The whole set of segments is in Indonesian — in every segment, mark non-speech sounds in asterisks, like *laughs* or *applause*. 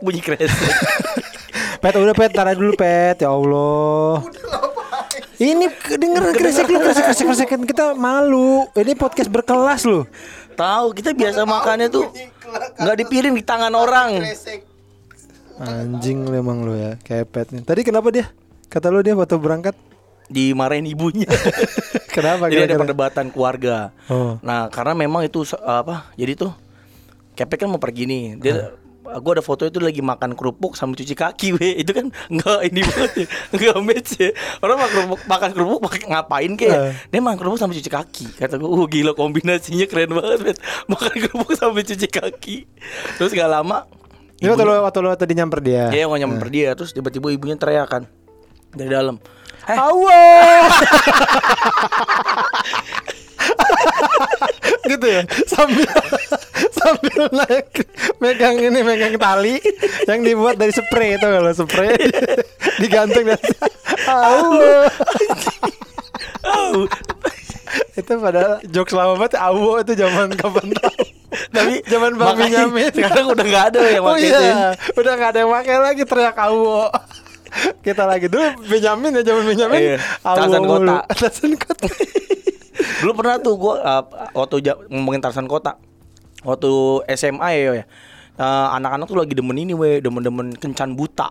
kresek *laughs* bunyi kresek. *laughs* Pet udah pet taruh dulu pet ya Allah. Ini kedengeran kresek lu kresek kresek kresekan kita malu. Ini podcast berkelas lu. Tahu kita biasa makannya tuh nggak dipiring di tangan orang. Anjing lu emang lu ya kayak pet nih. Tadi kenapa dia? Kata lu dia waktu berangkat Dimarahin ibunya. *laughs* Kenapa Jadi ada perdebatan keluarga. Oh. Nah, karena memang itu apa? Jadi tuh Kepek kan mau pergi nih. Dia Gue ada foto itu lagi makan kerupuk sama cuci kaki we. *laughs* Itu kan enggak ini banget ya. *laughs* Enggak match ya. Orang makan kerupuk makan kerupuk pakai ngapain kek Eh. dia makan kerupuk sama cuci kaki. Kata gue uh gila kombinasinya keren banget bet. *laughs* Makan kerupuk sama cuci kaki. Terus gak lama Ini waktu lu waktu lu tadi nyamper dia. dia mau nyamper dia. Terus tiba-tiba ibunya teriak kan dari dalam eh. Allah. *laughs* gitu ya? Sambil sambil naik megang ini megang tali yang dibuat dari spray itu kalau spray. *laughs* Digantung dan Allah oh, itu padahal jokes lama banget awo itu zaman kapan tahu. Tapi zaman Bang Benyamin sekarang udah nggak ada yang oh pakai ya. iya udah nggak ada yang pakai lagi teriak awo *laughs* kita lagi dulu Benyamin ya zaman Benyamin Iya, Tarzan mulu. Kota. *laughs* Tarzan kota *laughs* Dulu pernah tuh gua uh, waktu ngomongin Tarsan Kota. Waktu SMA ya, ya. Uh, anak-anak tuh lagi demen ini we, demen-demen kencan buta.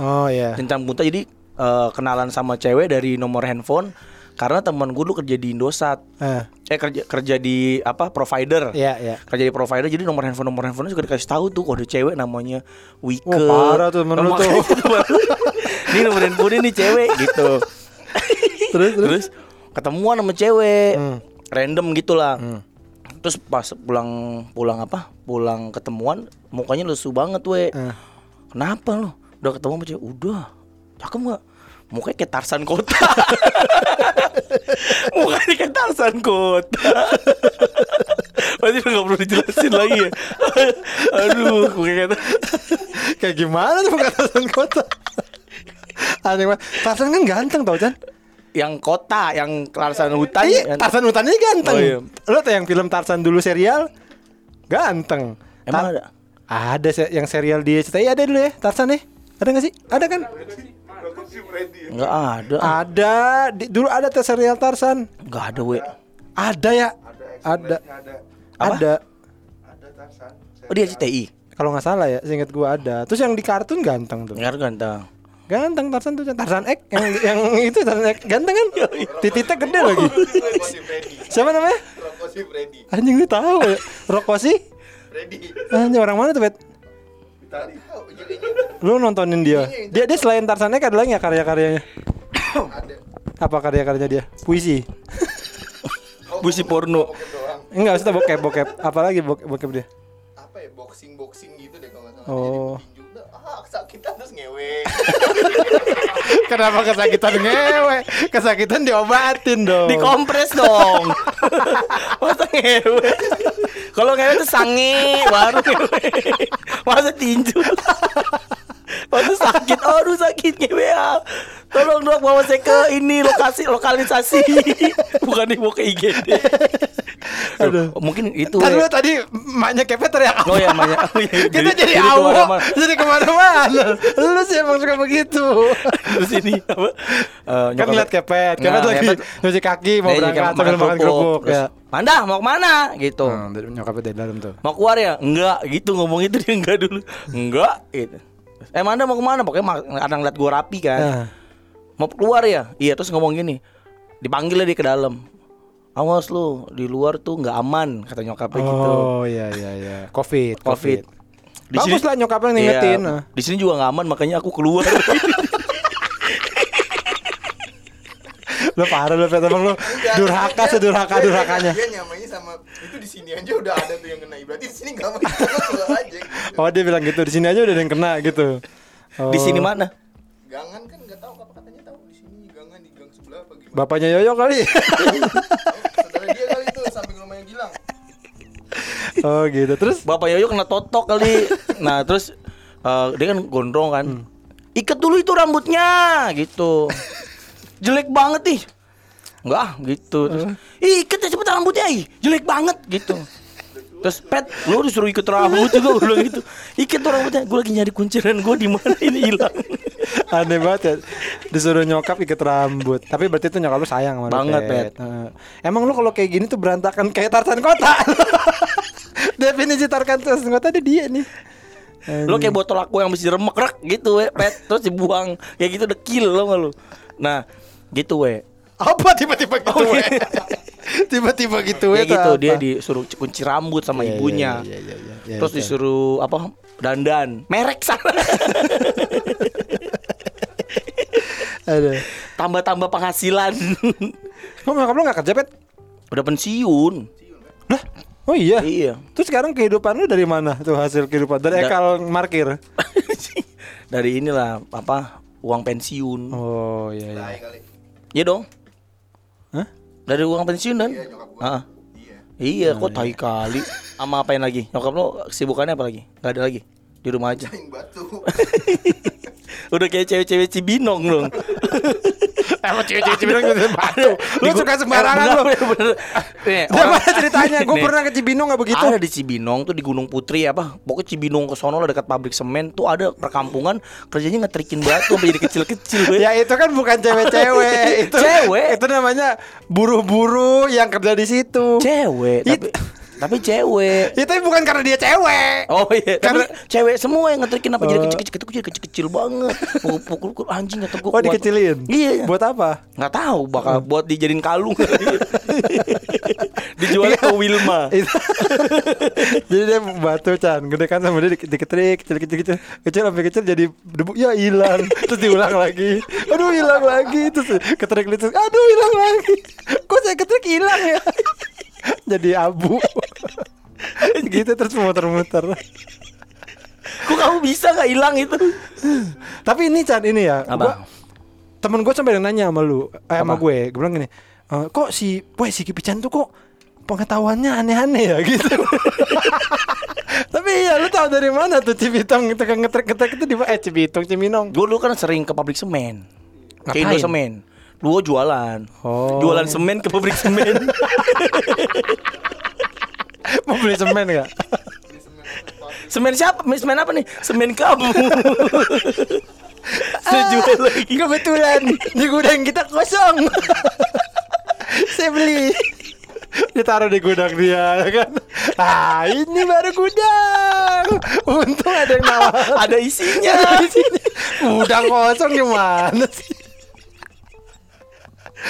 oh iya Kencan buta jadi uh, kenalan sama cewek dari nomor handphone karena teman gue dulu kerja di Indosat. Eh, Eh kerja kerja di apa? provider. iya iya Kerja di provider jadi nomor handphone nomor handphone juga dikasih tahu tuh kode cewek namanya Wike. Wah, parah tuh Nomor- tuh. *laughs* ini nomor handphone ini cewek gitu. terus terus Terus ketemuan sama cewek Hmm. random gitulah. Terus pas pulang pulang apa? Pulang ketemuan mukanya lesu banget we. Eh. Kenapa lo? Udah ketemu sama cewek? Udah. Cakep gak? Mukanya kayak Tarsan Kota. *laughs* mukanya kayak Tarsan Kota. Berarti udah gak perlu dijelasin lagi ya. *laughs* Aduh, mukanya kayak kayak gimana tuh bukan Tarzan kota aneh banget Tarzan kan ganteng tau Chan yang kota, yang Tarsan hutan. iya yang- Tarzan hutannya ganteng Oh, iya. lo tau yang film Tarzan dulu serial ganteng Emang Ta- ada? ada se- yang serial dia cerita iya ada dulu ya Tarzan nih ada gak sih ada kan Enggak ada. ada Di- dulu ada tuh serial Tarzan Enggak ada, we. ada ya ada Apa? ada Oh, dia CTI. kalau nggak salah ya seingat gua ada terus yang di kartun ganteng tuh Enggak ganteng. Ganteng Tarzan tuh Tarzan X yang yang itu Tarzan X ganteng kan? Titiknya gede lagi. Siapa namanya? Rokosi Freddy. Anjing lu tahu ya. Rokosi? Freddy. Anjing orang mana tuh, Bet? Tahu Lu nontonin dia. Dia dia selain Tarzan X ada lagi nggak karya-karyanya? ada. Apa karya-karyanya dia? Puisi. Oh, Busi porno. Enggak, maksudnya bokep bokep. Apalagi bokep, bokep dia? Apa ya boxing boxing gitu deh kalau nggak salah. Oh. Kesakitan terus ngewe. *laughs* Kenapa kesakitan ngewe? Kesakitan diobatin dong. Dikompres dong. *laughs* Masa ngewe? Kalau ngewe tuh sange baru ngewe. Masa tinju? Masa sakit? Aduh sakit ya. Tolong dong bawa saya ke ini lokasi lokalisasi. *laughs* Bukan dibawa ke IGD. *laughs* Aduh. Mungkin itu. Tadi we. lu tadi maknya kepet teriak apa? Oh ya, banyak. Oh, iya, Kita jadi, ke mana-mana. awok, jadi ke mana-mana. Lu sih emang suka begitu. Terus ini apa? *laughs* Eh, kan nyokap- ngeliat kepet, kepet Nah, lagi nyuci kaki mau Iya, berangkat kayak sambil makan kerupuk Terus, ya. Manda mau ke mana gitu. Hmm, dari- nyokapnya dari dalam tuh. Mau keluar ya? Enggak, gitu ngomong itu dia enggak dulu. Enggak gitu. Eh Manda mau ke mana? Pokoknya ada ngeliat gua rapi kan. Nah, Mau keluar ya? Iya terus ngomong gini. Dipanggil dia ke dalam. Awas lu di luar tuh nggak aman kata nyokapnya gitu. Oh iya iya iya. Covid, Covid. Covid. Bagus lah nyokapnya ngingetin. Iya, nah. di sini juga nggak aman makanya aku keluar. *laughs* Lu parah lu Pet emang lu durhaka sedurhaka dia- durhakanya. Dia nyamain sama itu di sini aja udah ada tuh yang kena. Berarti di sini enggak mau *laughs* aja. Gitu. Oh dia bilang gitu di sini aja udah ada yang kena gitu. Oh. Di sini mana? Gangan kan enggak tahu apa katanya tahu di sini gangan di gang sebelah apa gimana. Bapaknya Yoyo kali. *laughs* Saudara dia kali itu samping rumahnya Gilang. oh gitu. Terus Bapak Yoyo kena totok kali. Nah terus eh, dia kan gondrong kan. Ikat dulu itu rambutnya gitu. Jelek banget ih. Enggak ah, gitu. Terus, Ih, ikat ya cepet rambutnya ih. Jelek banget gitu. Terus pet, lu disuruh ikut rambut juga gue bilang gitu. Ikat tuh rambutnya, gue lagi nyari kunciran gue di mana ini hilang. *laughs* Aneh banget ya Disuruh nyokap ikat rambut Tapi berarti itu nyokap lu sayang sama Banget, Pet. Heeh. Emang lu kalau kayak gini tuh berantakan kayak Tarsan Kota *laughs* Definisi Tarsan Kota ada dia nih Lo kayak botol aku yang mesti diremek rak gitu we, pet. Terus dibuang. Kayak gitu udah kill lo nggak lu. Nah, gitu we. Apa tiba-tiba gitu Oh, we? iya. *laughs* Tiba-tiba gitu we Kayak gitu tuh dia disuruh kunci rambut sama Iya, ibunya. iya, iya, iya, iya, Terus disuruh apa? Dandan. Merek sana. *laughs* Aduh. Tambah-tambah penghasilan. Kok nyokap lu gak kerja Pet? udah pensiun. Lah? Oh iya? Iya. Terus sekarang kehidupan lu dari mana tuh hasil kehidupan? Dari Da- ekal markir? *laughs* Dari inilah apa? Uang pensiun. Oh iya iya. Iya dong. Hah? Dari uang pensiun dan? Iya nyokap gua. Ah. Iya. Iya, kok tai kali. Sama apain lagi? Nyokap lo kesibukannya apa lagi? Gak ada lagi. Di rumah aja. Cain batu. *laughs* Udah kayak cewek-cewek Cibinong dong. Emang cewek-cewek Cibinong gitu batu Lu suka sembarangan lu. Nih, orang- mana ceritanya? Gue pernah ke Cibinong gak begitu? Ada di Cibinong tuh di Gunung Putri apa? Pokoknya Cibinong ke sono lah dekat pabrik semen tuh ada perkampungan kerjanya ngetrikin batu sampai jadi kecil-kecil. *laughs* Ya itu kan bukan cewek-cewek *laughs* itu Cewek. Itu namanya buruh-buruh yang kerja di situ Cewek, tapi tapi cewek. Itu bukan karena dia cewek. Oh iya, Karena- cewek semua yang ngetrikin apa? Jadi kecil-kecil kecil kecil kecil banget. Pukul-pukul anjing kata gua. Oh dikecilin? Iya. Buat apa? nggak tahu. Bakal buat dijadiin kalung. *laughs* Dijual ke Wilma. *laughs* Jadi dia batu Chan. Gede kan sama dia di- diketrik Kecil kecil kecil. Kecil sampai kecil jadi debu Ya hilang. *laughs* Terus diulang lagi. Aduh hilang lagi. Terus ketrik terus Aduh hilang lagi. Kok saya ketrik hilang ya *laughs* Jadi abu. *laughs* Gitu terus muter-muter. Kok kamu bisa nggak hilang itu? Tapi ini Chan ini ya Apa? gua- Temen gue sampai nanya sama lu eh, Sama gue. Gue bilang gini "Eh, Kok si Wah si Kipican tuh kok Pengetahuannya aneh-aneh ya? *laughs* Gitu. Tapi iya lu tahu dari mana tuh Cibitong itu kan ngetrek-ngetrek itu di eh Cibitong Ciminong. gue dulu kan sering ke pabrik semen. Ke Indo semen. Dulu jualan. Oh. jualan semen ke pabrik semen Mau beli semen gak? semen siapa semen apa nih semen kamu *laughs* saya jual lagi Kebetulan di gudang kita kosong. Saya beli. Ditaruh di gudang dia ya kan. Ah, ini baru gudang. Untung ada yang nawar. *laughs* ada isinya di sini. Gudang kosong gimana sih?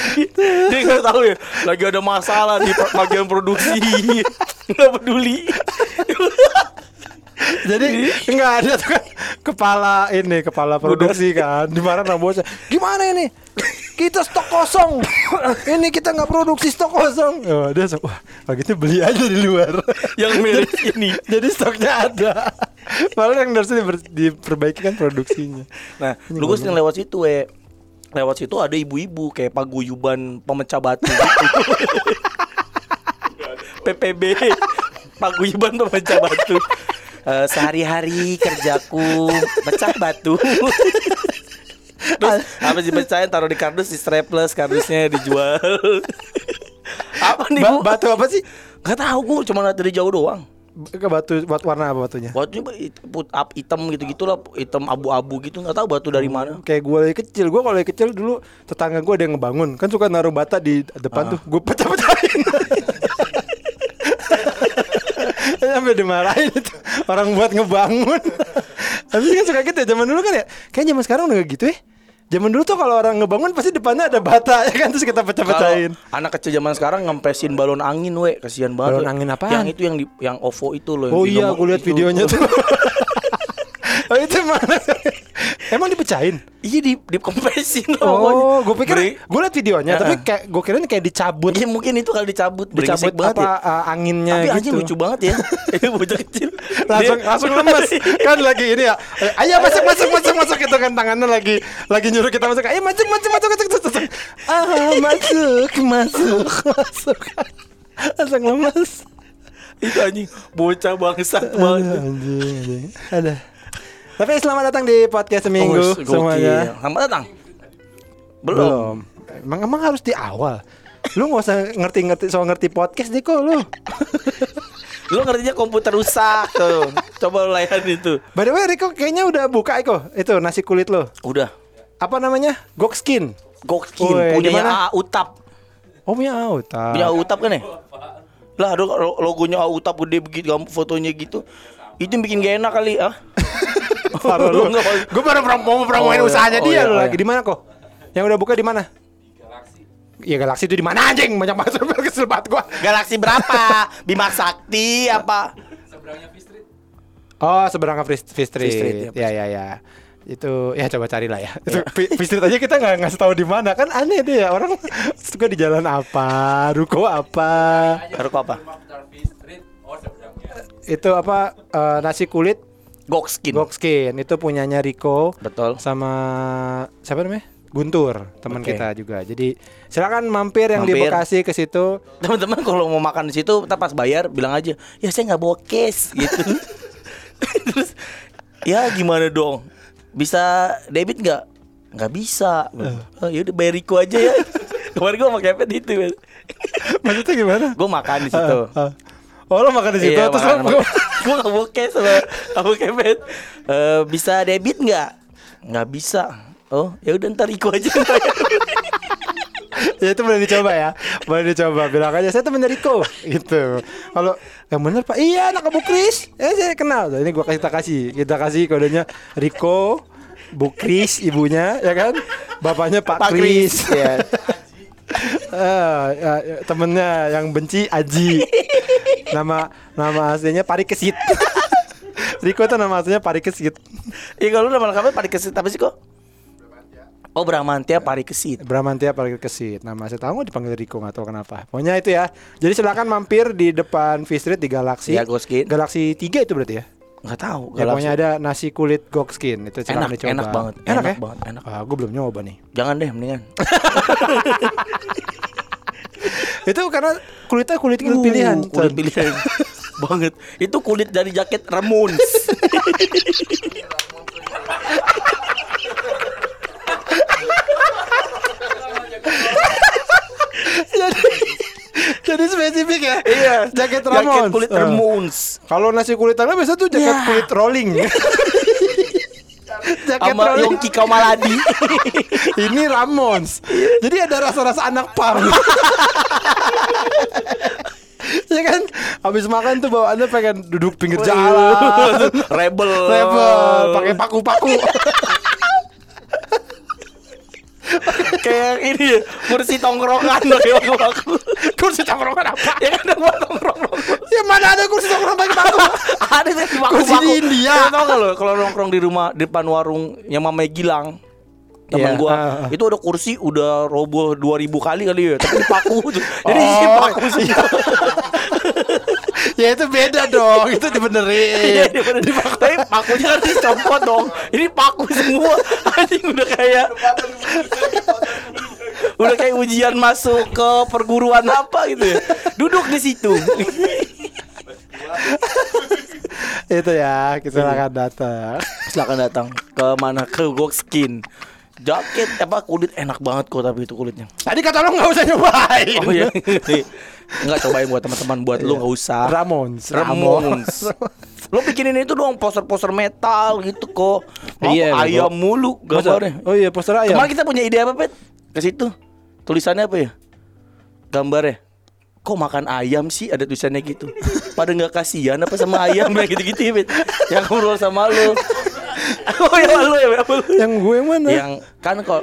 *laughs* dia nggak tahu ya lagi ada masalah di bagian produksi *laughs* nggak peduli *laughs* Jadi nggak ada tuh kan kepala ini kepala produksi kan dimarahin sama bosnya. Gimana ini? Kita stok kosong. ini kita nggak produksi stok kosong. Oh, dia langsung, wah, kalau gitu beli aja di luar. yang merek ini Jadi stoknya ada. Malah yang harus diper- diperbaiki kan produksinya. Nah, lu gue sering lewat situ, we. Lewat situ ada ibu-ibu kayak paguyuban pemecah batu gitu. *laughs* PPB paguyuban pemecah batu. Eh, sehari-hari kerjaku pecah batu. Terus habis dipecahin taruh di kardus di strapless kardusnya dijual. apa nih Ba- batu apa sih? Gak tahu gue cuma lihat dari jauh doang. Ke batu, batu warna apa batunya? Batunya put up hitam gitu gitulah, hitam abu-abu gitu nggak tahu batu dari mana. Kayak gue lagi kecil, gue kalau lagi kecil dulu tetangga gue ada yang ngebangun, kan suka naruh bata di depan tuh, gue pecah-pecahin. *laughs* Sampai dimarahin itu orang buat ngebangun. *laughs* Tapi kan suka gitu ya, zaman dulu kan ya. Kayak zaman sekarang udah gitu ya. Zaman dulu tuh kalau orang ngebangun pasti depannya ada bata *laughs* ya kan terus kita pecah-pecahin. Anak kecil zaman sekarang ngempesin balon angin we, kasihan banget. Balon angin apaan? Yang itu yang di yang OVO itu loh. Oh iya, gue lihat videonya tuh. *laughs* oh itu mana? Emang dipecahin? Iya di dikempesin loh. *laughs* Oh, gue pikir gue liat videonya, Ya. tapi kayak gue kira kayak dicabut, Iya mungkin itu kali dicabut, dicabut banget apa ya. uh, anginnya Tapi gitu. anjing lucu banget ya. *laughs* Itu bocah kecil. langsung Dia- langsung lemes kan lagi ini ya ayo masuk masuk masuk masuk itu kan tangannya lagi lagi nyuruh kita masuk ayo masuk masuk masuk masuk masuk, masuk. ah masuk masuk masuk langsung lemes itu anjing bocah bangsat banget. anjing anjing ada tapi selamat datang di podcast seminggu Oh, semuanya Selamat datang. Belum. emang emang harus di awal lu nggak usah ngerti-ngerti soal ngerti podcast deh kok lu *laughs* Lu ngertinya komputer rusak tuh. Coba lu layan itu. By the way Riko kayaknya udah buka Iko Itu nasi kulit lo Udah. Apa namanya? Gokskin Gokskin Woi, punya? A Utap. Oh punya Auta Punya A Utap kan ya? Lah aduh lo- logonya A Utap gede begitu gambar fotonya gitu. Itu yang bikin gak enak kali ah. *laughs* *laughs* Taruh lu. Gue baru prom- mau promoin Oh, iya. usahanya Oh, dia iya, lu oh, lagi iya. di mana kok? Yang udah buka di mana? Iya Galaxy itu di mana anjing? Banyak banget kesel banget gua. Galaksi berapa? *laughs* Bima Sakti apa? Oh, seberang Free, Free Street. Free Street, ya ya, ya ya. Itu ya coba carilah ya. Itu Free Free Street aja kita nggak ngasih tahu di mana kan aneh deh ya orang *laughs* suka di jalan apa, ruko apa. Baru kok apa? Itu apa eh, nasi kulit Gokskin. Gokskin itu punyanya Rico Betul. sama siapa namanya? Guntur, teman Oke. kita juga. Jadi silakan mampir yang di Mampir. Bekasi ke situ. Teman-teman kalau mau makan di situ, kita pas bayar bilang aja, ya saya nggak bawa cash gitu. *laughs* Terus, ya gimana dong? Bisa debit nggak? Nggak bisa. Oh, ya udah bayar Riko aja ya. *laughs* Kemarin gue sama Kevin itu. Maksudnya gimana? gue makan di situ. Ah, ah. Oh lo makan di situ Iya, terus makan lo *laughs* nggak bawa cash sama, sama Kevin. Eh, bisa debit nggak? Nggak bisa. Oh, ya udah ntar Riko aja. *laughs* ya itu boleh dicoba ya. Boleh dicoba. Bilang aja saya temen dari Riko *laughs* gitu. Kalau yang bener pak? Iya anak Bu Kris. Eh saya kenal. Ini gua kasih kita kasih. Kita kasih kodenya Riko Bu Kris ibunya ya kan? Bapaknya Pak, Pak Kris. Kris, ya. Eh, ya, ya, temennya yang benci Aji. Nama nama aslinya Parikesit *laughs* Riko itu nama aslinya Parikesit Iya kalau lu nama lengkapnya Parikesit apa sih kok? Oh Bramantia Parikesit. Bramantia Parikesit Nama saya tahu dipanggil Riko? Nggak tahu kenapa. Pokoknya itu ya. Jadi silakan mampir di depan V Street di Galaxy. Ya. Galaxy 3 itu berarti ya Nggak tahu. Ya pokoknya ada nasi kulit Gokskin Itu silakan Enak, dicoba enak banget, Enak, enak ya? banget, enak. Ah, gue belum nyoba nih Jangan deh mendingan. *laughs* Itu karena kulitnya kulit Uh, pilihan kulit pilihan *laughs* banget. Itu kulit dari jaket Ramones. *laughs* jadi, *laughs* jadi spesifik ya iya, Jaket Jaket Ramones kulit Ah. Ramones. Kalau nasi kulit tangga biasa tuh jaket Ya. kulit rolling *laughs* Jaket Sama rolling Yongki Kamaladi. *laughs* Ini Ramones. Jadi ada rasa-rasa anak pang. ya kan? Habis makan tuh bawaannya pengen duduk pinggir jalan. Rebel. Rebel, pakai paku-paku. Kayak ini ya, kursi tongkrongan *laughs* pakai aku. kursi tongkrongan apa? Ya kan ada buat tongkrong. Ya mana ada kursi tongkrongan pakai paku? *laughs* ada yang di Kursi di India. Tau gak lo kalau nongkrong di rumah depan warung yang mamanya Gilang teman Iya, gua ah. itu ada kursi udah roboh 2000 kali kali ya tapi dipaku tuh *laughs* jadi Oh, paku sih ya itu beda dong, itu dibenerin. *laughs* tapi pakunya kan dicopot dong. Ini paku semua. *laughs* Anjing udah kayak *laughs* udah kayak ujian masuk ke perguruan apa gitu ya. Duduk di situ. Itu ya, kita akan datang. silakan datang ke mana ke Gokskin jaket apa kulit enak banget kok tapi itu kulitnya Tadi kata lo nggak usah nyobain. oh iya nggak cobain buat teman-teman buat lu nggak usah Ramones. Ramones. Lo *laughs* bikinin itu dong poster-poster metal gitu kok. Mau Iya, ayam Bego. mulu gambarnya. Oh iya, poster ayam. Kemarin kita punya ide apa, Pet? Ke situ. Tulisannya apa ya? Gambarnya. Kok makan ayam sih ada tulisannya gitu. Pada nggak kasihan apa sama ayam ya gitu-gitu ya, Pet. Yang ngobrol sama lo. Oh ya lu ya, apa lu? Yang gue mana? Yang kan kok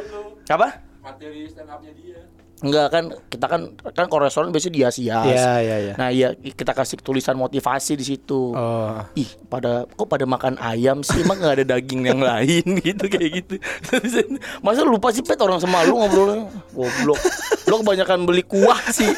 apa? materi stand up-nya dia. Enggak kan kita kan kan kalau restoran biasanya dihias-hias. Iya, iya, iya. Nah, iya kita kasih tulisan motivasi di situ. Oh. Ih, pada kok pada makan ayam sih? Emang nggak ada daging yang lain *laughs* gitu kayak gitu. *laughs* Masa lupa sih pet orang sama lu ngobrolnya? Goblok. Lo kebanyakan beli kuah sih.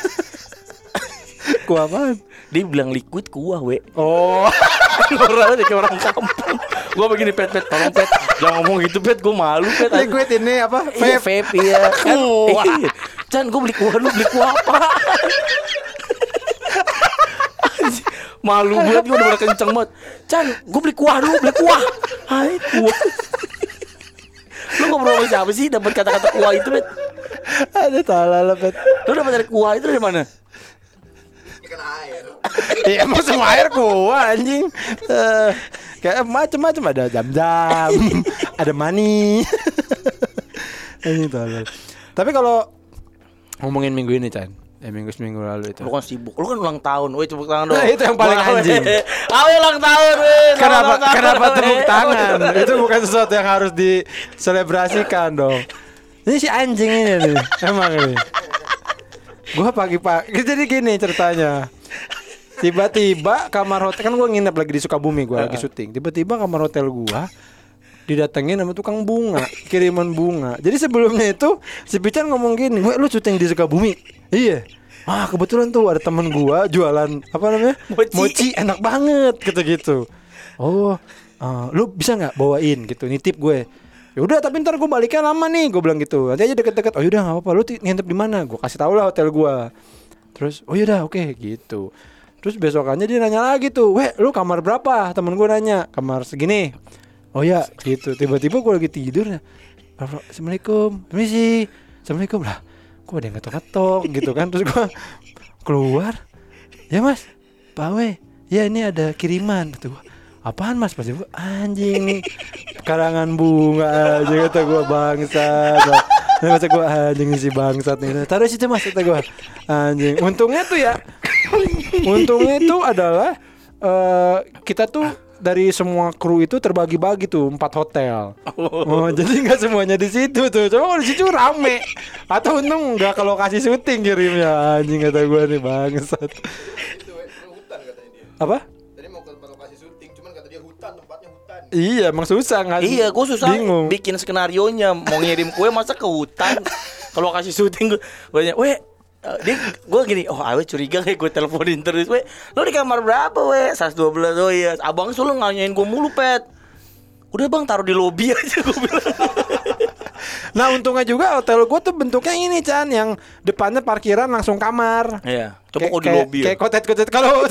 Kuah apaan? Dia bilang liquid kuah, we. Oh. *laughs* orang kayak orang kampung. Gua begini pet pet, tolong pet, jangan ngomong gitu pet, gua malu pet. Liquid ini apa? Iya, Vape. vape iya. *laughs* Kan, Kuah. iya. Chan, gue beli kuah lu beli kuah apa? *laughs* Malu banget gue udah pada kenceng banget. Chan, gue beli kuah lu beli kuah. Hai kuah. Lu ngobrol sama siapa sih dapat kata-kata kuah itu, Bet? Ada salah lah, Pet. Lu dapat dari kuah itu dari mana? Ikan air. Iya emang semua air gua anjing. Eh, kayak macem-macem ada jam-jam, *laughs* ada mani. Ini tolol. Tapi kalau ngomongin minggu ini Chan, eh minggu seminggu lalu itu. Lu kan sibuk, lu kan ulang tahun, weh tepuk tangan dong. Nah, itu yang paling Wah, weh. anjing. Awe *laughs* ulang tahun, weh. Kenapa ulang tahun, kenapa *laughs* tepuk tangan? itu bukan sesuatu yang harus diselebrasikan dong. Ini si anjing ini nih, emang ini. Gua pagi-pagi jadi gini ceritanya. Tiba-tiba kamar hotel kan gua nginep lagi di Sukabumi gua lagi syuting. Tiba-tiba kamar hotel gua didatengin sama tukang bunga, kiriman bunga. Jadi sebelumnya itu si Pican ngomong gini, "Weh, lu syuting di Sukabumi?" Iya. Ah, kebetulan tuh ada temen gua jualan apa namanya? Mochi. enak banget gitu-gitu. Oh, eh, lu bisa nggak bawain gitu nitip gue. Ya udah tapi ntar gue baliknya lama nih gue bilang gitu. Nanti aja deket-deket. Oh yaudah nggak apa-apa. Lu nginep di mana? Gue kasih tau lah hotel gue. Terus oh yaudah oke gitu. Terus besokannya dia nanya lagi tuh, weh lu kamar berapa? Temen gue nanya kamar segini. Oh ya gitu. Tiba-tiba gue lagi tidur. Assalamualaikum, permisi. Assalamualaikum lah. Kok ada yang ketok-ketok gitu kan? Terus gue keluar. Ya mas, Pak We, ya ini ada kiriman gua. Apaan mas? Pasti gua anjing karangan bunga aja kata gua bangsa. Nah, kata gua anjing nih si bangsat nih. Taruh situ mas kata gua. Anjing. Untungnya tuh ya. Untungnya itu adalah eh kita tuh dari semua kru itu terbagi-bagi tuh empat hotel. Oh, jadi nggak semuanya di situ tuh. Cuma kalau di situ rame. Atau untung nggak ke lokasi syuting kirimnya. Anjing kata gua nih bangsat. Apa? Iya, emang susah nggak? Iya, gue susah Bingung. bikin skenario nya mau ngirim kue masa ke hutan. Kalau kasih syuting gue, gue weh eh, dia gue gini, oh awe curiga kayak gue teleponin terus, weh, lo di kamar berapa, weh? 112 oh iya, abang selalu nanyain gue mulu pet. Udah bang taruh di lobi aja gue bilang. Nah, untungnya juga hotel gua tuh bentuknya ini Chan yang depannya parkiran langsung kamar. Iya, coba Kayak- kok di lobi ya. Kayak kotet-kotet kalau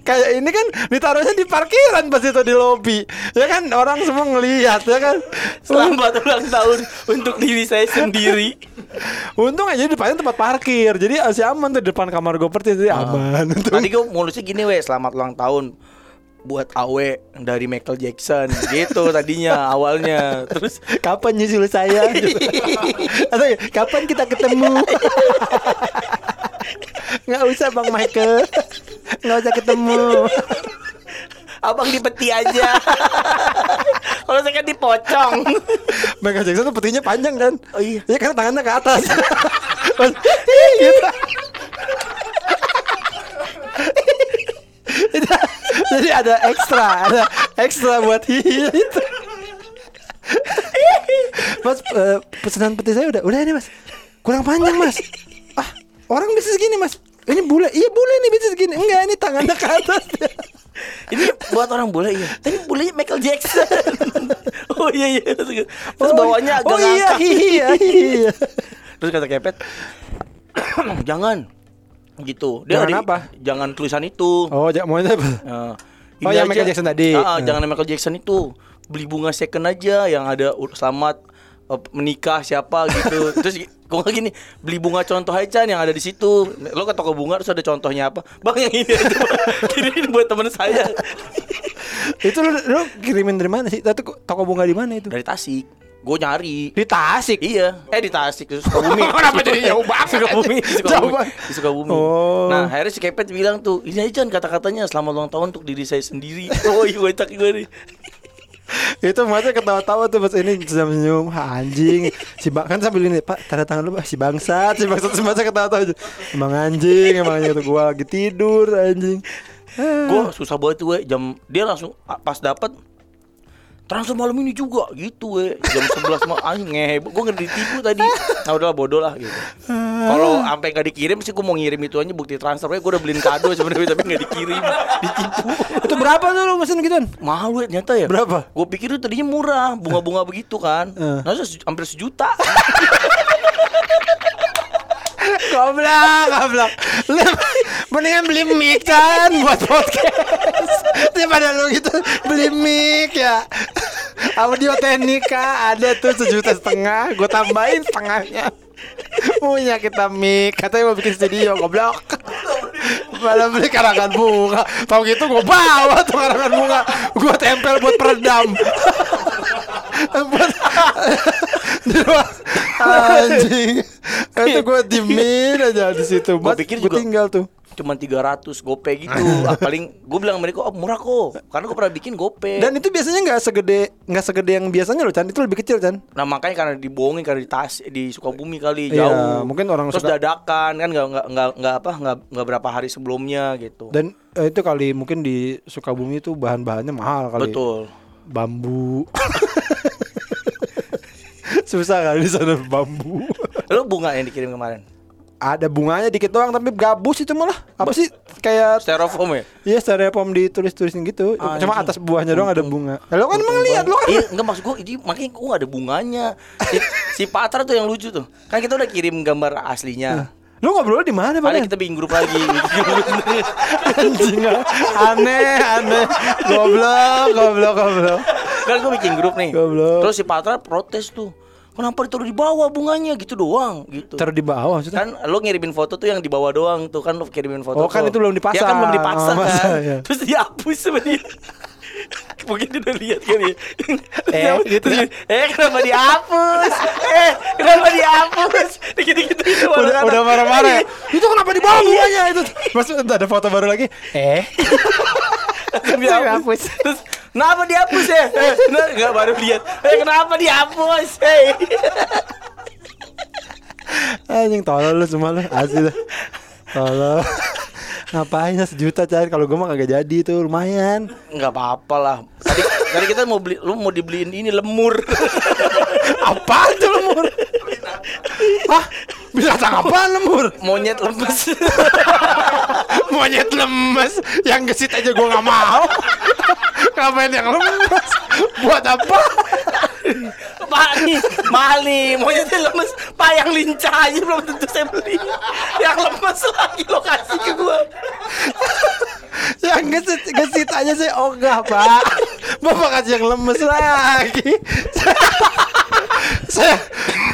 kayak ini kan ditaruhnya di parkiran pas itu di lobi. Ya kan orang semua ngelihat ya kan. Selamat ulang tahun untuk diri saya sendiri. Untung aja depannya tempat parkir. Jadi masih aman tuh depan kamar gue persis jadi aman. Untung. Tadi gue mulusnya gini weh, selamat ulang tahun buat Awe dari Michael Jackson gitu tadinya awalnya. Terus Kapan nyusul saya? Atau ya, kapan kita ketemu? Nggak usah Bang Michael. Nggak usah ketemu. abang di peti aja. Kalau saya kan dipocong. Michael Jackson tuh petinya panjang kan? Oh iya. Iya karena tangannya ke atas. gitu. *laughs* Jadi ada ekstra, ada ekstra buat hihi itu. Mas eh, pesanan peti saya udah, udah ini mas, kurang panjang mas. Ah orang bisa segini mas. Ini bule, iya bule nih bisa segini. Enggak ini tangannya ke atas. Ini buat orang bule iya. Tapi bulenya Michael Jackson. *laughs* oh iya iya. Terus Oh, bawahnya agak oh iya iya iya. Terus kata Kepet, *coughs* jangan gitu. Jangan ada- apa? Jangan tulisan itu. Oh ja- maunya apa? Nah, *laughs* Oh, ini yang Michael Jackson tadi. Ah, Hmm. Jangan Michael Jackson itu. Beli bunga second aja yang ada selamat eh, menikah siapa gitu. *laughs* Terus gue nggak gini, beli bunga contoh aja yang ada di situ. Lo ke toko bunga terus ada contohnya apa? *laughs* Bang yang ini aja. Kirimin buat temen saya itu lu, lu kirimin dari mana sih? Itu toko bunga di mana itu? dari Tasik. Gue nyari. Di Tasik. Iya, eh di Tasik terus Sukabumi. *laughs* Kenapa jadi jauh banget? Sukabumi, di Sukabumi, *laughs* di. Oh. Nah, akhirnya si Kepet bilang tuh, ini aja kata-katanya selamat ulang tahun untuk diri saya sendiri. *laughs* Oh iya, kocak gue nih. itu masa ketawa-tawa tuh pas ini senyum "Ha, anjing si bang kan sambil ini pak tanda tangan lu Pak, si bangsat si bangsat semasa ketawa-tawa emang anjing emang gitu gua lagi tidur anjing Gue susah banget tuh, jam dia langsung pas dapat transfer malam ini juga gitu we. Jam 11 malam anjing ngehe gue nggak ditipu tadi. Nah udahlah bodoh lah gitu. Kalau sampai nggak dikirim sih gue mau ngirim itu aja bukti transfer. Gue udah beliin kado sebenarnya tapi nggak dikirim. Ditipu. Itu berapa tuh lu mesin gituan? Mahal we ternyata ya. Berapa? gue pikir itu tadinya murah bunga-bunga begitu kan. Eh. nah hampir sejuta *laughs* goblok goblok. Lu mendingan beli mic kan buat podcast. Daripada lu gitu beli mic ya. Audio teknika ada tuh sejuta setengah. Gue tambahin setengahnya. Punya kita mic. Katanya mau bikin studio goblok. Malah beli karangan bunga. Tau gitu gue bawa tuh karangan bunga. Gue tempel buat peredam. Di luar anjing. Itu gue dimin aja di situ. Buat pikir gue juga- tinggal tuh. Cuman 300 gope gitu. Ah, *laughs* paling gue bilang mereka, oh murah kok. Karena gue pernah bikin gope. Dan itu biasanya nggak segede nggak segede yang biasanya loh Chan. Itu lebih kecil Chan. Nah makanya karena dibohongin karena di tas di Sukabumi kali Iya, jauh. mungkin orang terus suka- dadakan kan nggak nggak nggak apa nggak nggak berapa hari sebelumnya gitu. Dan eh, itu kali mungkin di Sukabumi itu bahan-bahannya mahal kali. Betul. Bambu. *laughs* Susah kali di sana bambu. Lo bunga yang dikirim kemarin? Ada bunganya dikit doang tapi gabus itu malah. Apa sih kayak Styrofoam ya? Iya styrofoam ditulis-tulisin gitu. Ah, Cuma atas buahnya doang ada bunga. Ya, lo kan emang lihat lo kan. Iya, enggak maksud gue ini makanya gue gak ada bunganya. Si, si Patra tuh yang lucu tuh. Kan kita udah kirim gambar aslinya. Lo ngobrol di mana Ada Pak? kita bikin grup lagi. Anjing aneh aneh. Goblok, goblok, goblok. kan gue bikin grup nih. Goblok. Terus si Patra protes tuh. Kenapa ditaruh di bawah bunganya gitu doang gitu. Taruh di bawah maksudnya. kan lo ngirimin foto tuh yang di bawah doang tuh kan lo kirimin foto Oh, kan tuh. itu belum dipasang. ya kan belum dipasang Oh, masa, kan ya. terus dihapus dia *laughs* mungkin dia udah lihat kan ya Eh, gitu ya. eh kenapa dihapus eh kenapa dihapus dikit dikit udah, udah marah-marah ya. Itu kenapa di bawah bunganya itu? Mas ada foto baru lagi. Eh, *laughs* dihapus terus kenapa dihapus ya eh nah, nggak baru lihat eh kenapa dihapus eh anjing tolol lu semua lu asli. Tolol. Ngapain ya sejuta cari kalau gue mah kagak jadi tuh lumayan. nggak apa-apa lah tadi tadi kita mau beli lu mau dibeliin ini lemur Apaan tuh lemur? Hah? Binatang apaan lemur? monyet lemes *laughs* Monyet lemes Yang gesit aja gue gak mau Ngapain yang lemes? Buat apa? Pak nih, mahal nih, monyetnya lemes. Pak yang lincah aja belum tentu saya beli. Yang lemes lagi lo kasih ke gua. Yang gesit, gesit aja saya ogah pak Bapak kasih yang lemes lagi Saya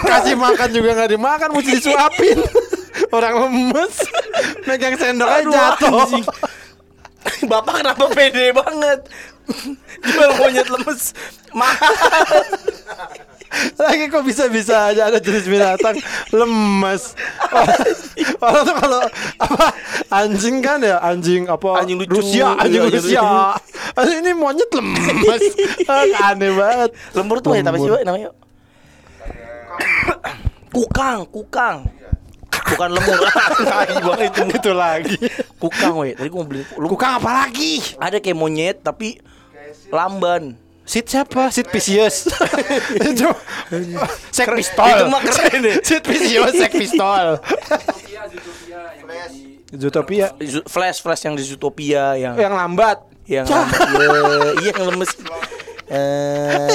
kasih makan juga gak dimakan Mesti disuapin *laughs* Orang lemes Megang sendok aja jatuh anjing. Bapak kenapa pede banget? Jual monyet lemes mahal. Lagi kok bisa-bisa aja ada jenis binatang lemes. Orang, orang tuh kalau apa anjing kan ya anjing apa Anjing lucu. Rusia anjing Iya, anjing Rusia. Anjing ini monyet lemes. *laughs* Aneh banget. Lemur tuh monyet apa sih, namanya? Kukang, kukang. Bukan lemur. Tai banget itu. Itu lagi. Kukang, we. Tadi gua mau beli. Lu Kukang apa lagi? ada kayak monyet tapi lamban. Sid siapa? Sid Pisius. *laughs* Itu Sek pistol. Itu mah keren deh. Sid Pisius sek pistol. Zootopia Flash, flash yang di Zootopia yang yang lambat. yang iya, iya yang lemes. *laughs* Eh,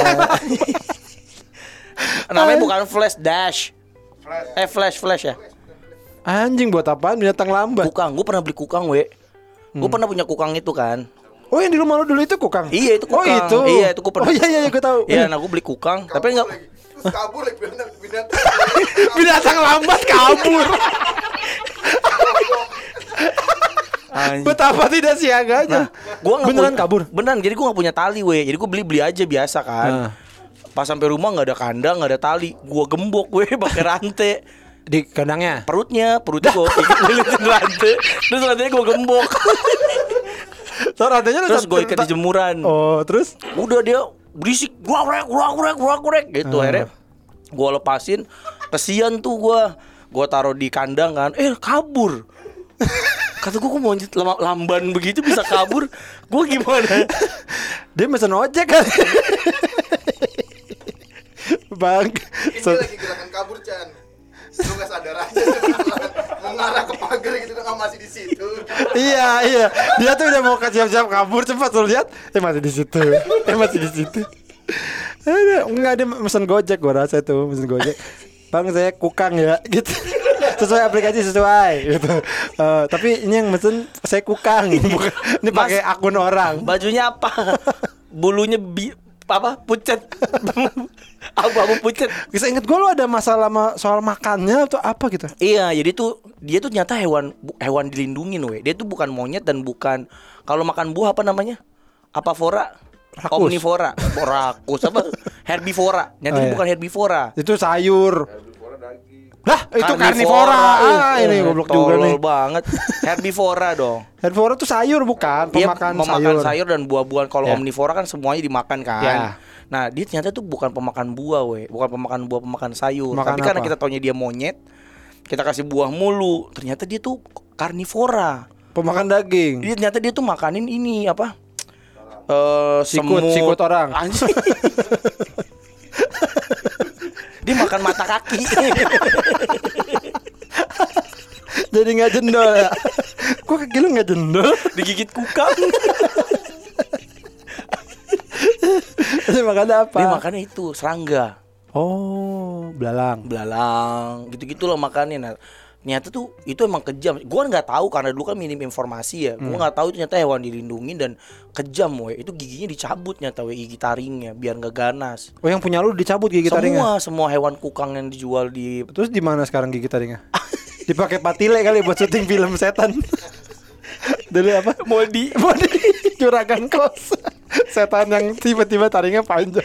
namanya bukan flash dash. Eh flash flash ya. Anjing buat apaan binatang lambat? Kukang, gue pernah beli kukang we. Gue pernah punya kukang itu kan. Oh yang di rumah lu dulu itu kukang? Iya itu Oh kukang. itu. Iya itu gue pernah. Oh iya iya gue tahu. Iya, nah gue beli kukang, tapi enggak. Terus kabur lagi binatang binatang. *laughs* Binatang lambat kabur. Betapa tidak siaganya. Gua nggak beneran punya- kabur. Beneran, jadi gue gak punya tali we. Jadi gue beli beli aja biasa kan. Ah. Pas sampai rumah nggak ada kandang, nggak ada tali. Gue gembok we pakai rantai. Di kandangnya. Perutnya, perutnya gue lilitin rantai. Terus rantainya gue gembok. *laughs* So rantainya Terus gue ikat di jemuran. Oh terus? Udah dia berisik, guak guak guak guak guak guak gitu Ah. akhirnya. Gue lepasin, kesian tuh gue. Gue taruh di kandang kan, eh kabur. Kata gue kok monyet lama- lamban begitu bisa kabur Gue gimana *laughs* Dia mesen ojek kan? Bang. Ini So- lagi gerakan kabur Chan. Lu gak sadar aja. *laughs* Mau ngarah ke pagar gitu kan masih di situ. iya iya. Dia tuh udah mau ke siap-siap kabur cepat lu lihat. Eh masih di situ. Eh masih di situ. Ada enggak dia mesen gojek gua rasa itu mesen gojek. Bang saya kukang ya gitu. Sesuai aplikasi sesuai gitu. Eh, tapi ini yang mesen saya kukang. *laughs* Bukan ini pakai akun orang. Bajunya apa? Bulunya bi apa pucat Abu-abu *laughs* pucet. Bisa inget gue lo ada masalah ma- soal makannya atau apa gitu? Iya, jadi tuh dia tuh ternyata hewan hewan dilindungin, we. Dia tuh bukan monyet dan bukan kalau makan buah apa namanya? Apa fora? Rakus. Omnivora, rakus apa? *laughs* Herbivora. Ternyata Oh, iya. bukan herbivora. Itu sayur. Lah, itu Karnivora. Ah, Eh, ini goblok juga nih. banget. Herbivora dong. *laughs* Herbivora tuh sayur bukan, Dia pemakan memakan sayur. sayur. dan buah-buahan. Kalau Ya. omnivora kan semuanya dimakan kan. Ya. Nah, dia ternyata tuh bukan pemakan buah, we. Bukan pemakan buah, pemakan sayur. Makan Tapi karena apa? kita taunya dia monyet, kita kasih buah mulu. Ternyata dia tuh karnivora. Pemakan daging. Dia ternyata dia tuh makanin ini apa? Eh Sikut, semut. sikut orang. *laughs* Makan mata kaki. *laughs* Jadi nggak jendol ya. Kok kaki lu nggak jendol? Digigit kukang. *laughs* Dia makan apa? dia makannya itu serangga, Oh, belalang. belalang, gitu-gitu loh makannya. Nah, ternyata tuh itu emang kejam. Gua nggak tahu karena dulu kan minim informasi ya. Hmm. Gua nggak tahu itu ternyata hewan dilindungin dan kejam, we. Itu giginya dicabut ternyata, we, gigi taringnya biar nggak ganas. Oh, yang punya lu dicabut gigi taringnya. Semua semua hewan kukang yang dijual di Terus di mana sekarang gigi taringnya? Dipakai patile kali buat syuting film setan. Dulu apa? mau di Mau *laughs* di juragan kos. Setan yang tiba-tiba taringnya panjang.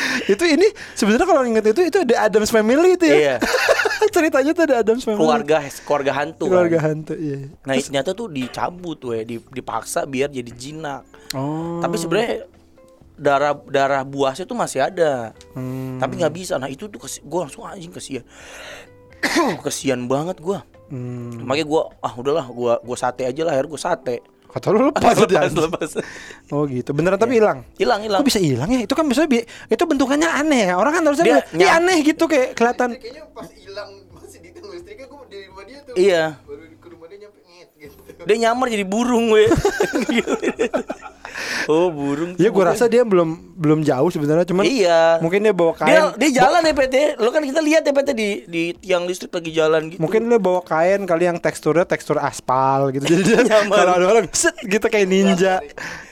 *laughs* Itu ini sebenarnya kalau inget itu itu ada Adams Family itu ya. Iya. *laughs* Ceritanya tuh ada Adams Family. keluarga keluarga hantu kan. keluarga hantu iya. Nah ternyata tuh dicabut we, di- dipaksa biar jadi jinak. Oh. Tapi sebenarnya darah darah buasnya tuh masih ada. Hmm. Tapi nggak bisa. Nah itu tuh gue langsung anjing kesian. *clears throat* kesian banget gue. Hmm. Makanya gue ah udahlah gue gue sate aja lah akhirnya gue sate. Kata lu lepas, lepas, dia. lepas. Oh gitu. Beneran tapi hilang. Hilang hilang. Kok bisa hilang ya? Itu kan biasanya bi- itu bentukannya aneh ya. Orang kan harusnya Dia bilang, "Ih, nyam- aneh gitu kayak kelihatan. Kayaknya pas hilang masih ditunggu listriknya gue di rumah dia tuh. Iya. Baru ke rumah dia nyampe ngit gitu. Dia nyamar jadi burung we. *laughs* oh burung. Ya gue rasa dia belum belum jauh sebenarnya cuman Iya. mungkin dia bawa kain. Dia dia jalan ya PT. Lo kan kita lihat ya PT di di tiang listrik lagi jalan gitu. Mungkin dia bawa kain kali yang teksturnya tekstur aspal gitu. Jadi dia *laughs* Nyamar. kalau ada orang set gitu kayak ninja.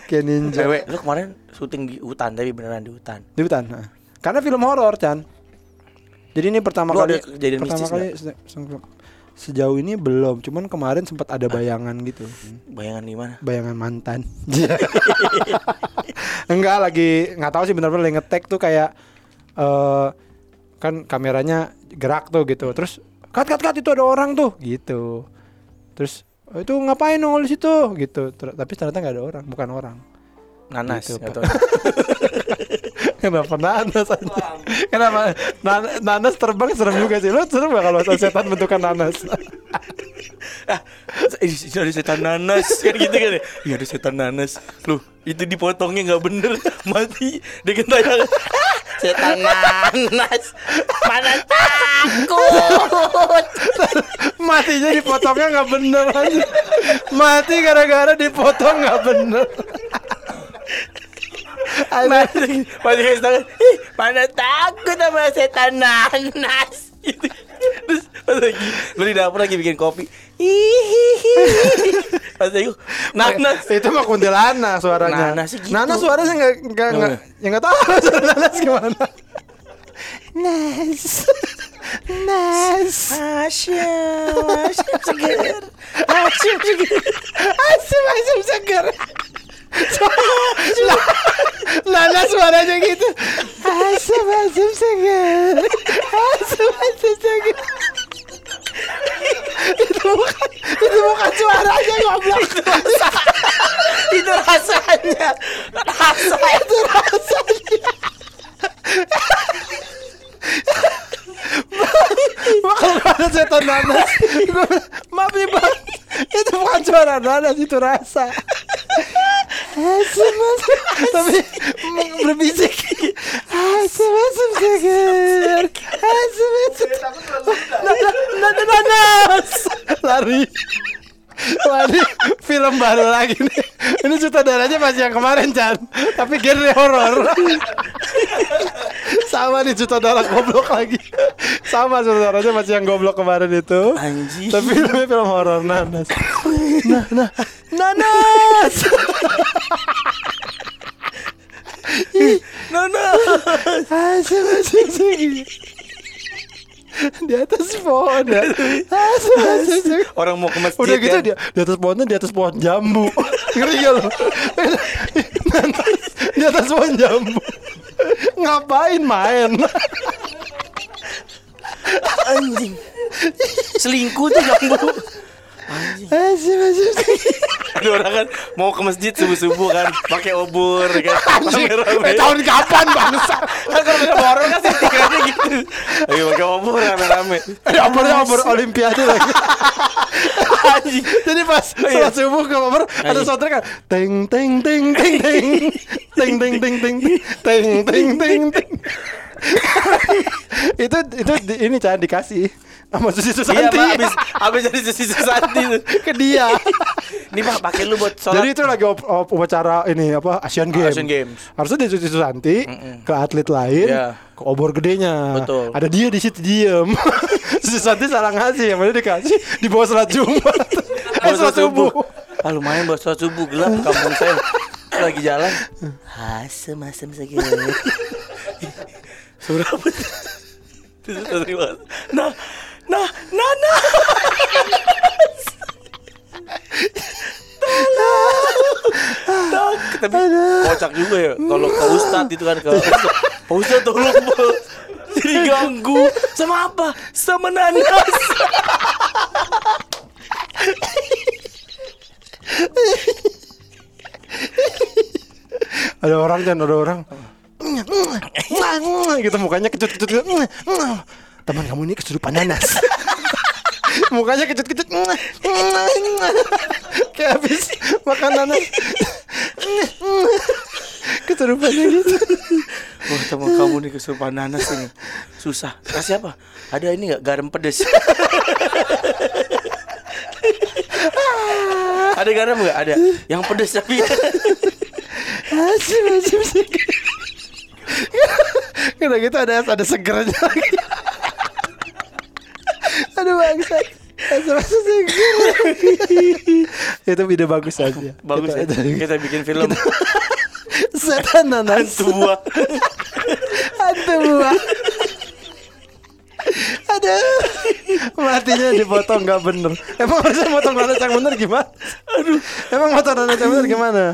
kayak ninja. Cewek, lo kemarin syuting di hutan tapi beneran di hutan. Di hutan. nah. Karena film horor, Chan. Jadi ini pertama Lu kali ada kejadian pertama mistis kali sejauh ini belum, cuman kemarin sempat ada bayangan gitu. Bayangan di mana? Bayangan mantan. *laughs* Enggak lagi nggak tahu sih benar-benar lagi ngetek tuh kayak eh kan kameranya gerak tuh gitu. Terus cut cut cut itu ada orang tuh gitu. Terus "Oh, itu ngapain nongol di situ gitu. Ter- tapi ternyata nggak ada orang, bukan orang. Nanas Gitu. *laughs* Kenapa nanas aja? Kenapa Nan- nanas terbang serem juga sih. Lu serem gak kalau *laughs* setan bentukan nanas? ah, ada setan nanas kan gitu kan ya. Iya ada setan nanas. Loh, itu dipotongnya nggak bener, *laughs* mati. Dia tanya, *laughs* "Ah, setan nanas. Mana takut. Matinya dipotongnya nggak bener aja. Mati gara-gara dipotong nggak bener. Mati kayak setan. Ih, mana takut sama setan nanas. Gitu. Terus pas lagi lu di dapur lagi bikin kopi. Hihihi. Pas lagi nanas. Itu mah kuntilanak suaranya. Nanas sih gitu. Nanas suaranya nggak nggak nggak ya nggak tahu *laughs* suara nanas gimana. Nas, nas, Asyam, asyam seger. Asyam seger. asem asem segar. Nanas suaranya gitu. Asem asem segar. Asem asem segar. itu bukan itu bukan suaranya goblok. Itu rasanya. Rasa itu rasanya. Wah, kalau ada setan nanas Maaf nih bang. Itu bukan suara nanas Itu rasa. Asem asem. Tapi m- berbisik. Asem asem segar Asem asem. Nanas Lari Wah ini film baru lagi nih. Ini sutradaranya masih yang kemarin Chan. Tapi genre horor. Sama nih sutradara goblok lagi. Sama sutradaranya masih yang goblok kemarin itu. Anjing. Tapi filmnya film horor Nanas. Nah, nah, Nanas! Nanas. Asem asem. Di atas pohon ya. *laughs* *laughs* Asem asem. Orang mau ke masjid Udah gitu kan? dia di atas pohonnya di atas pohon jambu. *laughs* Ngeri gak lo? di atas pohon jambu. Ngapain main? Anjing. Selingkuh tuh jambu. Anjing. Asem. *laughs* Ada orang kan mau ke masjid subuh-subuh kan pakai obor kan. Rame-rame. Eh tahun kapan bangsa? Kan kalau ada orang kan stikernya gitu. Ayo pakai obor rame-rame. Ada obornya obor olimpiade lagi. *laughs* Anjing. Jadi pas iya. sholat subuh ke obor ada soundtrack kan *laughs* teng teng teng teng teng teng teng teng teng teng teng teng teng itu itu di- ini Chan dikasih sama Susi Iya, Susanti Pak, habis habis dari Susi Susanti *laughs* ke dia. *laughs* Ini Pak pakai lu buat sholat. Jadi itu lagi op- op- upacara ini apa Asian Games. Asian Games. Harusnya di Susi Susanti ke atlet lain Iya. ke obor gedenya. Betul. Ada dia di situ diem. *laughs* Susi Susanti salah ngasih, yang mana dikasih di bawah sholat Jumat. eh sholat subuh. Ah lumayan buat sholat subuh gelap kampung saya. Lagi jalan. Asem asem segini. Terus terima. Nah, nah, nah, nah. Tolong. Tapi kocak juga ya kalau ke Ustadz itu kan ke Ustadz. Pak Ustadz tolong. Jadi ganggu sama apa? Sama nanas. Ada orang kan, ada orang. gitu mukanya kecut-kecut gitu. Teman kamu ini kesurupan nanas. *laughs* mukanya kecut-kecut. Kayak habis makan nanas. Kesurupannya gitu. Wah teman kamu nih kesurupan nanas ini Susah Kasih apa? Ada ini gak garam pedes? Ada garam gak? Ada Yang pedes tapi Asyik, asyik, asyik. Udah gitu ada ada segernya lagi. Aduh bangsa. Asam asam seger. Itu video bagus aja. Bagus ya Kita- kita- Kita bikin film Setan nanas. Hantu buah Hantu buah. Aduh. Matinya dipotong nggak bener. Emang harusnya potong nanas yang bener gimana? Aduh. Emang potong nanas yang bener gimana?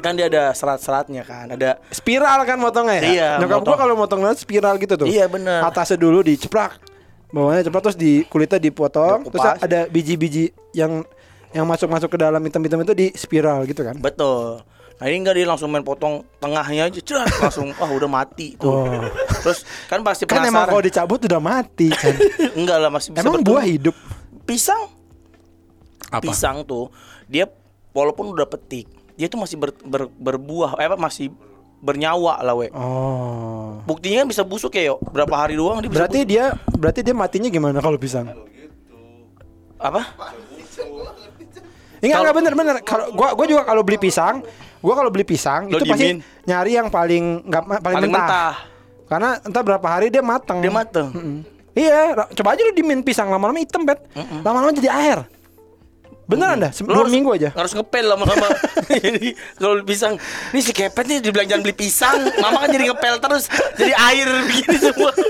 Kan dia ada serat-seratnya kan Ada Spiral kan motongnya ya? Iya, Nyokap gua motong. kalau motong nanas spiral gitu tuh. Iya, bener. Atasnya dulu diceplak. Bawahnya ceplak terus di kulitnya dipotong, Dikupas. terus ada biji-biji yang yang masuk-masuk ke dalam hitam-hitam itu di spiral gitu kan. Betul Nah ini enggak dia langsung main potong tengahnya aja Cerat, Langsung wah udah mati tuh Oh. Terus kan pasti Kan emang penasaran kalau dicabut udah mati kan. *laughs* Enggak lah masih bisa emang bertumbuh. buah hidup. Pisang Apa? pisang tuh dia walaupun udah petik dia tuh masih ber- ber- berbuah eh, apa masih bernyawa lah we Oh. buktinya kan bisa busuk ya yo berapa hari doang dia Berarti busuk. dia berarti dia matinya gimana kalau pisang? apa Enggak Kalau- enggak bener bener. Kalau gua gua juga kalau beli pisang, gua kalau beli pisang Lo itu pasti diemin? nyari yang paling enggak paling, paling mentah. mentah Karena entah berapa hari dia matang. dia mateng Mm-mm. Iya, ra- coba aja lu dimin pisang lama-lama hitam, Bet. Lama-lama jadi air. Beneran dah, Lo dua harus- minggu aja. harus ngepel lama-lama *laughs* jadi kalau pisang nih si kepet nih dibilang jangan beli pisang. Mama kan jadi ngepel terus jadi air begini semua. *laughs*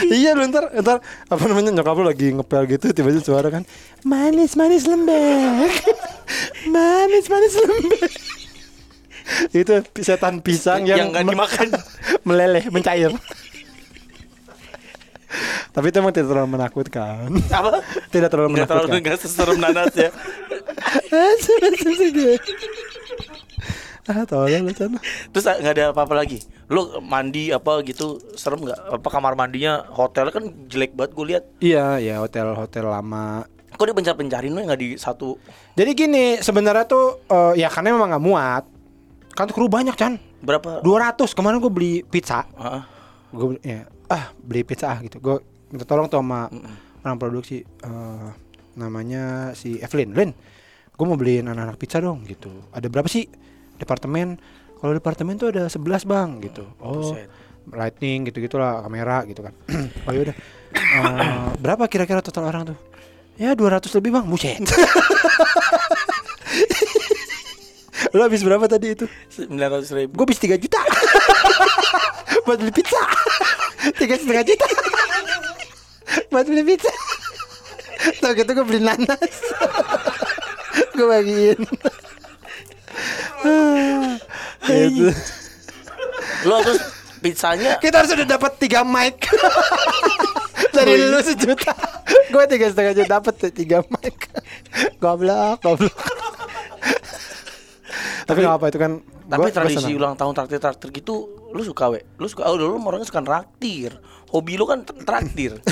Iya lu ntar, ntar apa namanya nyokap lu lagi ngepel gitu tiba-tiba suara kan manis manis lembek. *laughs* Manis manis lembek. Itu setan pisang yang, Yang me- dimakan. meleleh mencair tapi itu emang tidak terlalu menakutkan apa tidak terlalu nggak terlalu menakutkan nggak seserem nanas ya *laughs* ah tolong sana Terus ah, nggak ada apa-apa lagi. Lu mandi apa gitu serem nggak? Apa kamar mandinya hotel kan jelek banget gue lihat. iya ya hotel hotel lama Kok dia pencar-pencarin lu nggak di satu? Jadi gini, sebenarnya tuh eh, ya karena memang nggak muat. Kan kru banyak, Chan. Berapa? 200 kemarin gue beli pizza. Heeh. Gue ya, ah beli pizza ah gitu. Gue minta tolong tuh sama orang produksi eh, namanya si Evelyn. Lin, gue mau beliin anak-anak pizza dong gitu. Ada berapa sih departemen? Kalau departemen tuh ada 11 bang gitu. Oh, Buset. lighting gitu gitulah kamera gitu kan. *clears throat* oh yaudah. Eh, berapa kira-kira total orang tuh? Ya 200 lebih bang, buset. *laughs* Lo habis berapa tadi itu? 900 ribu. Gue habis 3 juta. *laughs* buat beli pizza. Tiga setengah juta. *laughs* Buat beli pizza. Tau gitu gue beli nanas. *laughs* Gue bagiin. Gitu. Lo terus pizzanya? Kita harus udah dapat tiga mic. Dari lu sejuta. Gue tiga setengah juta dapat tuh tiga mic. Goblok goblok tapi nggak apa itu kan tapi gua- gua tradisi senang. ulang tahun traktir traktir gitu lu suka we lu suka oh dulu orangnya suka traktir hobi lu kan tr- traktir *laughs*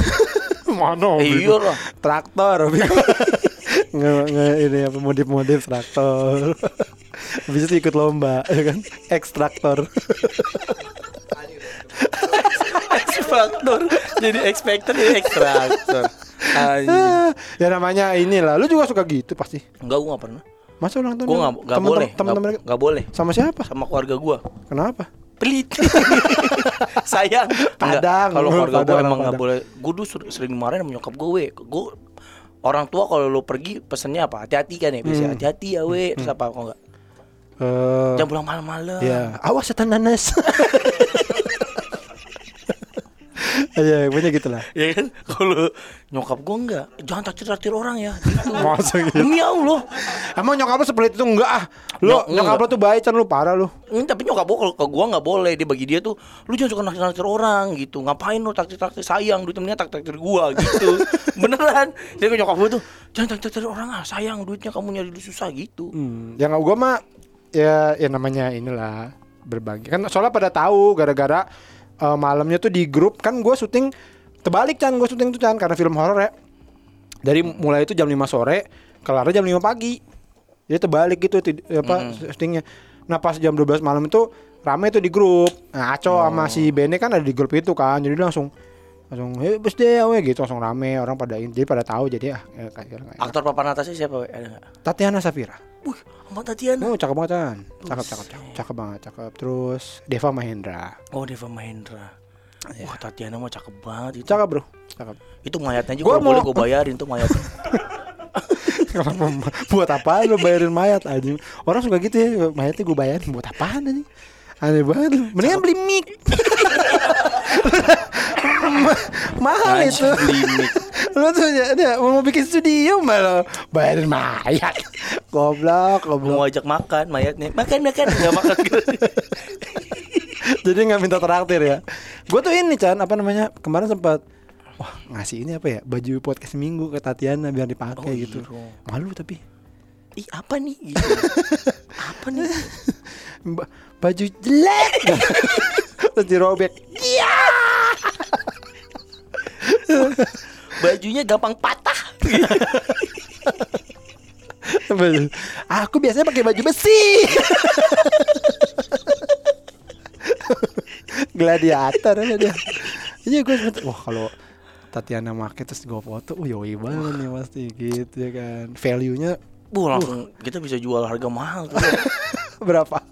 Mana Eh, hobi iya gua? lah. Traktor hobi gua. *laughs* nge, nge ini apa modif-modif traktor. *laughs* Bisa ikut lomba ya kan? Ekstraktor. ekstraktor jadi ekspektor jadi ekstraktor ya namanya inilah. Lu juga suka gitu pasti. enggak gua gak pernah Masa ulang tahun? gua nggak nggak boleh. Teman-teman nggak nggak boleh. Sama siapa? sama keluarga gua. Kenapa? pelit. *laughs* Sayang. Padang. kalau keluarga gue emang nggak boleh. Gue dulu ser- sering dimarahin sama nyokap gue gue orang tua kalau lu pergi pesennya apa? Hati-hati kan ya Hmm. hati-hati ya we. Terus apa kok enggak Eh, jangan pulang malam-malam. Ya, awas setan nanas. *laughs* Iya, punya gitu lah. *laughs* ya kan kalau nyokap gue enggak jangan takdir takdir orang ya. *laughs* Masa gitu? demi Allah Emang nyokap lu seperti itu enggak ah? Lu Nyok- nyokap enggak. lu tuh baik kan lu parah lu. Hmm, tapi nyokap gue kalau ke gue nggak boleh dia bagi dia tuh lu jangan suka naktir naktir orang gitu ngapain lu takdir taktir sayang duitnya mendingan takdir gue gitu *laughs* beneran jadi ke nyokap gue tuh jangan takdir taktir orang ah sayang duitnya kamu nyari duit susah gitu Hmm, yang gua mah ya ya namanya inilah berbagi kan soalnya pada tahu gara-gara eh, malamnya tuh di grup. Kan gue syuting terbalik kan gue syuting tuh kan karena film horor ya. Dari mulai itu jam 5 sore kelarnya jam 5 pagi. Jadi terbalik gitu apa syutingnya. Nah pas jam 12 malam itu rame tuh di grup. Nah Aco sama si Bene kan ada di grup itu kan. Jadi langsung langsung eh bos deh we," gitu. Langsung rame orang pada jadi pada tahu. Jadi ah ya, kayak kayak- aktor papan atasnya siapa we? ada nggak? Tatiana Safira Wih, sama Tatiana Oh cakep banget kan Cakep cakep cakep. Cakep banget cakep. Terus Deva Mahendra. Oh Deva Mahendra. Wah Tatiana mah cakep banget itu. Cakep bro. Cakep. Itu mayatnya juga Gua kalau boleh mau- gue bayarin tuh mayatnya. *laughs* Buat apa lu bayarin mayat aja Orang suka gitu ya Mayatnya gue bayarin. Buat apaan aja Aneh banget lu. Mendingan beli mic *laughs* *laughs* Mahal itu. *laughs* Lu tuh ya, ya, mau bikin studio malah bayarin mayat *laughs* Goblok Goblok mau ajak makan mayatnya Makan makan Gak makan Jadi nggak minta traktir ya. Gue tuh ini Chan apa namanya kemarin sempat wah ngasih ini apa ya baju podcast minggu ke Tatiana biar dipakai Oh, iya, gitu. dong. Malu tapi Ih apa nih gitu. Apa nih Ba- baju jelek terus dirobek. Iya. *laughs* Bajunya gampang patah Aku biasanya pakai baju besi. Gladiator aja dia. Iya gue sempet wah kalau Tatiana make terus gue foto, oh yoi banget nih pasti gitu ya kan. Value-nya Bu langsung kita bisa jual harga mahal tuh *laughs* berapa?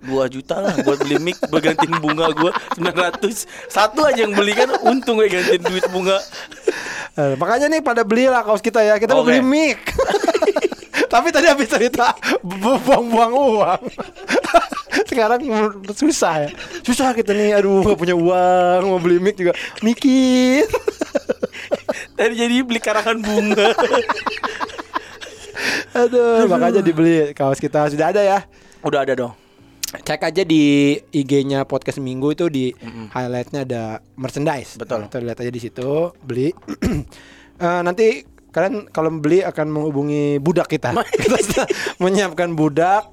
2 juta lah buat beli mic buat gantiin bunga gua 900 Satu aja yang beli kan untung gue gantiin duit bunga Eh, makanya nih pada belilah kaos kita ya. Kita mau Oke. beli mic. *laughs* Tapi tadi habis cerita bu- buang-buang uang. *laughs* Sekarang susah ya. Susah kita nih. Aduh, gak punya uang mau beli mic juga. Mikir. *laughs* Tadi jadi beli karangan bunga Aduh, makanya dibeli kaos kita sudah ada ya. Udah ada dong Cek aja di IG-nya podcast minggu itu di highlightnya ada merchandise. Betul. Kita lihat aja di situ, beli. *clears throat* Eh, nanti kalian kalau beli akan menghubungi budak kita. kita *laughs* sudah *laughs* menyiapkan budak.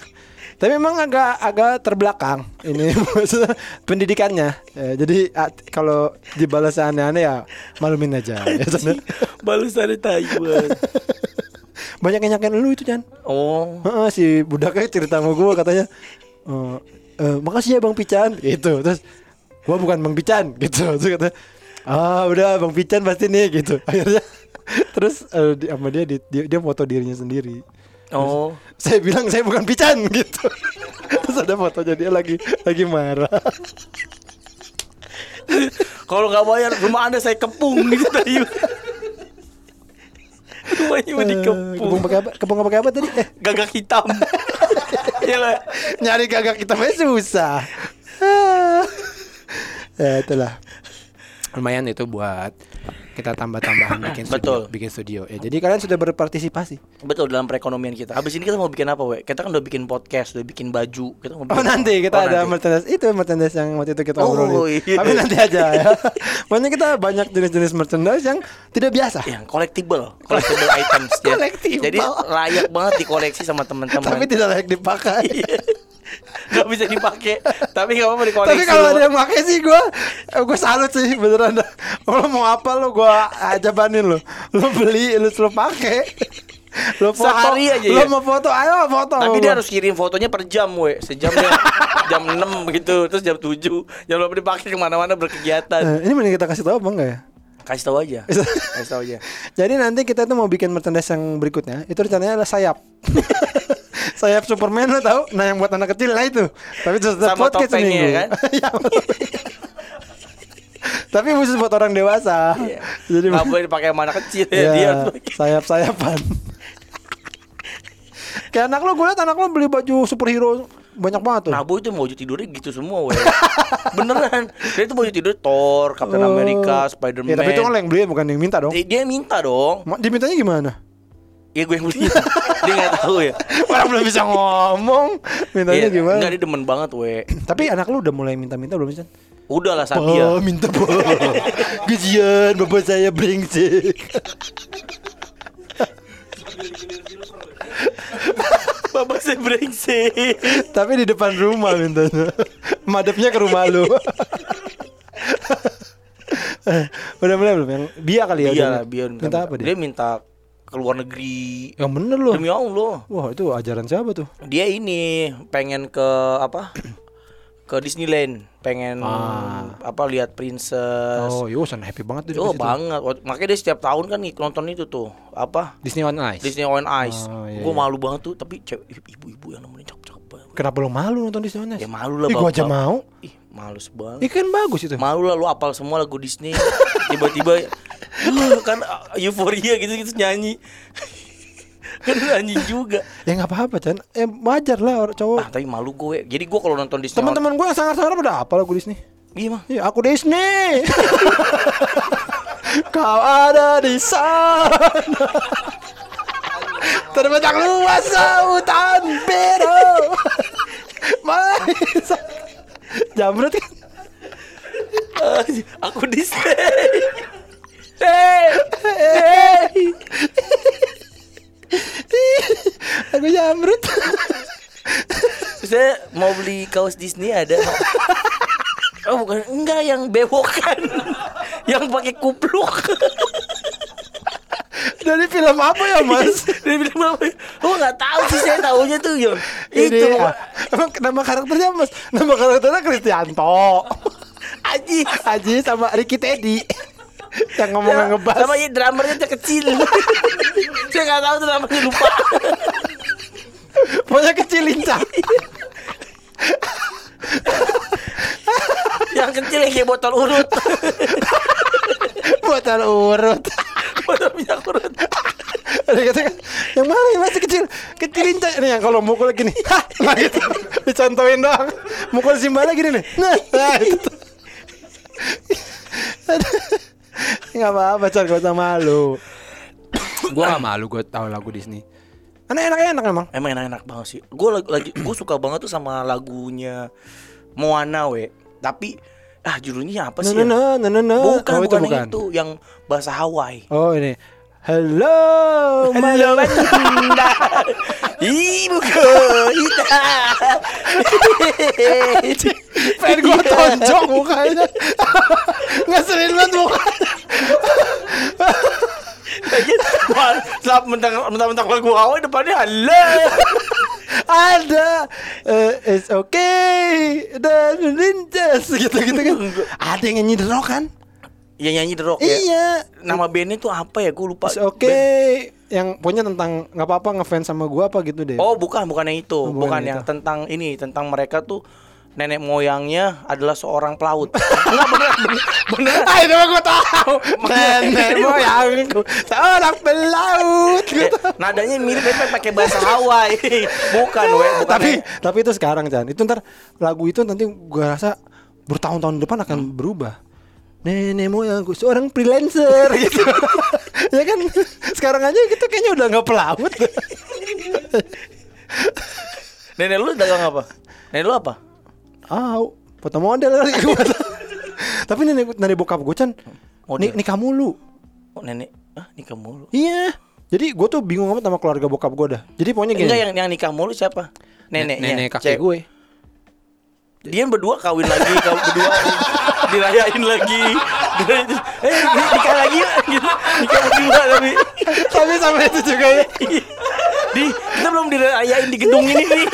Tapi memang agak agak terbelakang ini *laughs* maksudnya pendidikannya. Eh, jadi kalau dibalas aneh-aneh ya malumin aja. Ya. Balasannya Taiwan Banyak yang nyakain lu itu Chan. Oh Heeh, si budaknya cerita sama gue katanya eh eh, makasih ya bang Pican. Gitu. Terus gua bukan bang Pican. *laughs* Gitu. Terus kata ah udah bang Pican pasti nih. Gitu. *laughs* Akhirnya terus eh, di- sama dia, di- dia dia foto dirinya sendiri. Oh. saya bilang saya bukan Pican. *laughs* Gitu. Terus ada fotonya dia lagi lagi marah. Kalau nggak bayar rumah anda saya kepung gitu. tadi Rumahnya mau Eh, dikepung kepung pakai apa? Kepung pakai apa tadi? Eh *laughs* Gagak hitam. *laughs* Iya lah nyari gagak kita susah. Ah. *laughs* ya itulah. Lumayan itu buat kita tambah-tambahan bikin *coughs* studio, Betul. bikin studio. Ya, jadi kalian sudah berpartisipasi. Betul dalam perekonomian kita. Habis ini kita mau bikin apa, we? Kita kan udah bikin podcast, udah bikin baju. Kita mau Oh bikin nanti apa? kita Oh, ada nanti. merchandise itu merchandise yang waktu itu kita Oh, obrolin. iya. Tapi nanti aja ya. *laughs* Pokoknya kita banyak jenis-jenis merchandise yang tidak biasa. yang collectible, collectible items *laughs* ya. Collectible. Jadi layak banget dikoleksi sama teman-teman. Tapi tidak layak dipakai. *laughs* Gak bisa dipakai, tapi gak apa-apa dikoleksi. Tapi kalau ada yang pakai sih gue gue salut sih beneran. Kalau mau apa lo gue ajabanin lo. Lo beli lo lo pakai. Lo foto, Sehari aja Lo ya? mau foto, ayo foto. Tapi dia harus kirim fotonya per jam, we. Sejam dia *laughs* jam 6 gitu, terus jam 7 Jam 8 dipakai ke mana-mana berkegiatan. Eh, ini mending kita kasih tahu apa enggak ya? Kasih tahu aja. Kasih tahu aja. *laughs* Jadi nanti kita tuh mau bikin merchandise yang berikutnya. Itu rencananya adalah sayap. *laughs* sayap Superman lo tahu? Nah yang buat anak kecil lah itu. Tapi itu setiap Sama podcast topengnya, seminggu. kan? Betul. *laughs* Tapi khusus buat orang dewasa. Iya. Jadi Nggak boleh dipakai sama anak kecil ya. Iya, Dia sayap-sayapan. Kayak anak lo gue liat anak lo beli baju superhero banyak banget tuh. Nah, boy itu baju tidurnya gitu semua, we. Beneran. Dia itu baju tidur Thor, Captain Oh. America, Spider-Man. Ya, tapi itu kan yang beli bukan yang minta dong. Dia- Dia minta dong. Ma- Dimintanya gimana? Ya gue yang beli. dia nggak tahu ya. Orang belum bisa ngomong. Mintanya Iya, gimana? Enggak dia demen banget, we. Tapi anak lu udah mulai minta-minta belum sih? Udah lah Oh, Sabia. minta po. Gajian bapak saya brengsek. Bapak saya brengsek. Tapi di depan rumah mintanya. Madepnya ke rumah lu. udah mulai belum yang dia kali ya? Iya udah. lah, biar minta apa dia? Dia minta ke luar negeri. Yang bener loh. Demi Allah. Wah itu ajaran siapa tuh? Dia ini pengen ke apa? *clears throat* Ke Disneyland, pengen Ah. apa lihat princess. Oh, yo sana happy banget tuh. Oh, banget. Makanya dia setiap tahun kan nonton itu tuh. Apa? Disney on Ice. Disney on Ice. Oh, iya, gue iya. malu banget tuh, tapi cewek ibu-ibu yang nemenin cakep-cakep. Kenapa lo malu nonton Disney on Ice? Ya malu lah Ih, gua aja mau. Ih, malu banget. Ih kan bagus itu. Malu lah lu apal semua lagu Disney. *laughs* Tiba-tiba uh, kan uh, euforia gitu-gitu nyanyi. *laughs* kan lu anjing juga. Ya nggak apa-apa Chan. Eh wajar lah orang cowok. Ah, tapi malu gue. Jadi gue kalau nonton Disney Teman-teman gue yang sangar-sangar pada apa lagu Disney? Iya mah. Iya, aku Disney. *laughs* Kau ada di sana. Terbentang luas lautan biru. Mais. Jamrut kan? *laughs* Aku Disney. Hey, hey. Aku jamrut. Saya mau beli kaos Disney ada. Oh bukan enggak yang bewokan. yang pakai kupluk. Dari film apa ya, Mas? Dia bilang apa? Oh nggak tahu sih saya tahunya tuh Ini itu ah, emang nama karakternya Mas? Nama karakternya Kristianto. *laughs* Aji Aji sama Ricky Teddy. *laughs* Yang ngomong sama, ngebas. sama ya drummernya tuh kecil. *laughs* saya nggak tahu tuh namanya lupa. Pokoknya kecil lincah. yang kecil yang kayak botol urut. Botol urut. botol minyak urut. Ada kata yang mana yang masih kecil? Kecil lincah ini yang kalau mukul gini. *laughs* Hah, nah gitu. Dicontohin doang. Mukul simbala gini nih. Nah, nah itu. *laughs* Nggak apa-apa, gak usah malu. gua gak malu, gua tahu lagu Disney. Enak enak enak emang. Emang enak-enak banget sih. Gue lagi, lagi gue suka banget tuh sama lagunya Moana we. Tapi ah judulnya apa sih? no ya? no no no no. Bukan, oh, itu bukan, bukan. yang itu yang bahasa Hawaii. Oh ini. Hello, Halo my Banda. Ibu kita. Pengen gua tonjok mukanya. *laughs* Ngeselin banget mukanya. Selap mentang mentang mentang lagu Hawaii depannya halo. Ada eh, It's okay Dan lintas Gitu-gitu kan Ada yang nyanyi The Rock kan Ya nyanyi The Rock ya. Iya Nama bandnya tuh apa ya? Gue lupa. It's okay Yang punya tentang nggak apa-apa ngefans sama gua apa gitu deh Oh bukan bukan yang itu, Oh, bukan bukan, yang yang itu. tentang ini tentang mereka tuh nenek moyangnya adalah seorang pelaut. *laughs* Enggak bener bener. bener. Ah itu gua tahu *laughs* Nenek moyangku Seorang pelaut Eh, nadanya mirip mirip pakai bahasa Hawaii. *laughs* bukan we, bukan. tapi yang- tapi itu sekarang Chan itu ntar lagu itu nanti gua rasa bertahun-tahun depan akan berubah. Nenek moyangku seorang freelancer *laughs* gitu. ya kan sekarang aja gitu kayaknya udah nggak pelaut. Nenek lu dagang apa? Nenek lu apa? Ah, foto model kali. *laughs* Tapi nenek nenek bokap gue Model. nik nikah mulu. Oh nenek, ah nikah mulu. Iya. Jadi gue tuh bingung banget sama keluarga bokap gue dah. Jadi pokoknya gini. Enggak yang yang nikah mulu siapa? Neneknya. nenek kakek gue. Dia berdua kawin lagi, kawin berdua *laughs* dirayain lagi. Eh nikah lagi gitu. Nikah lagi enggak tapi Tapi sama itu juga ya. di kita belum dirayain di gedung ini nih.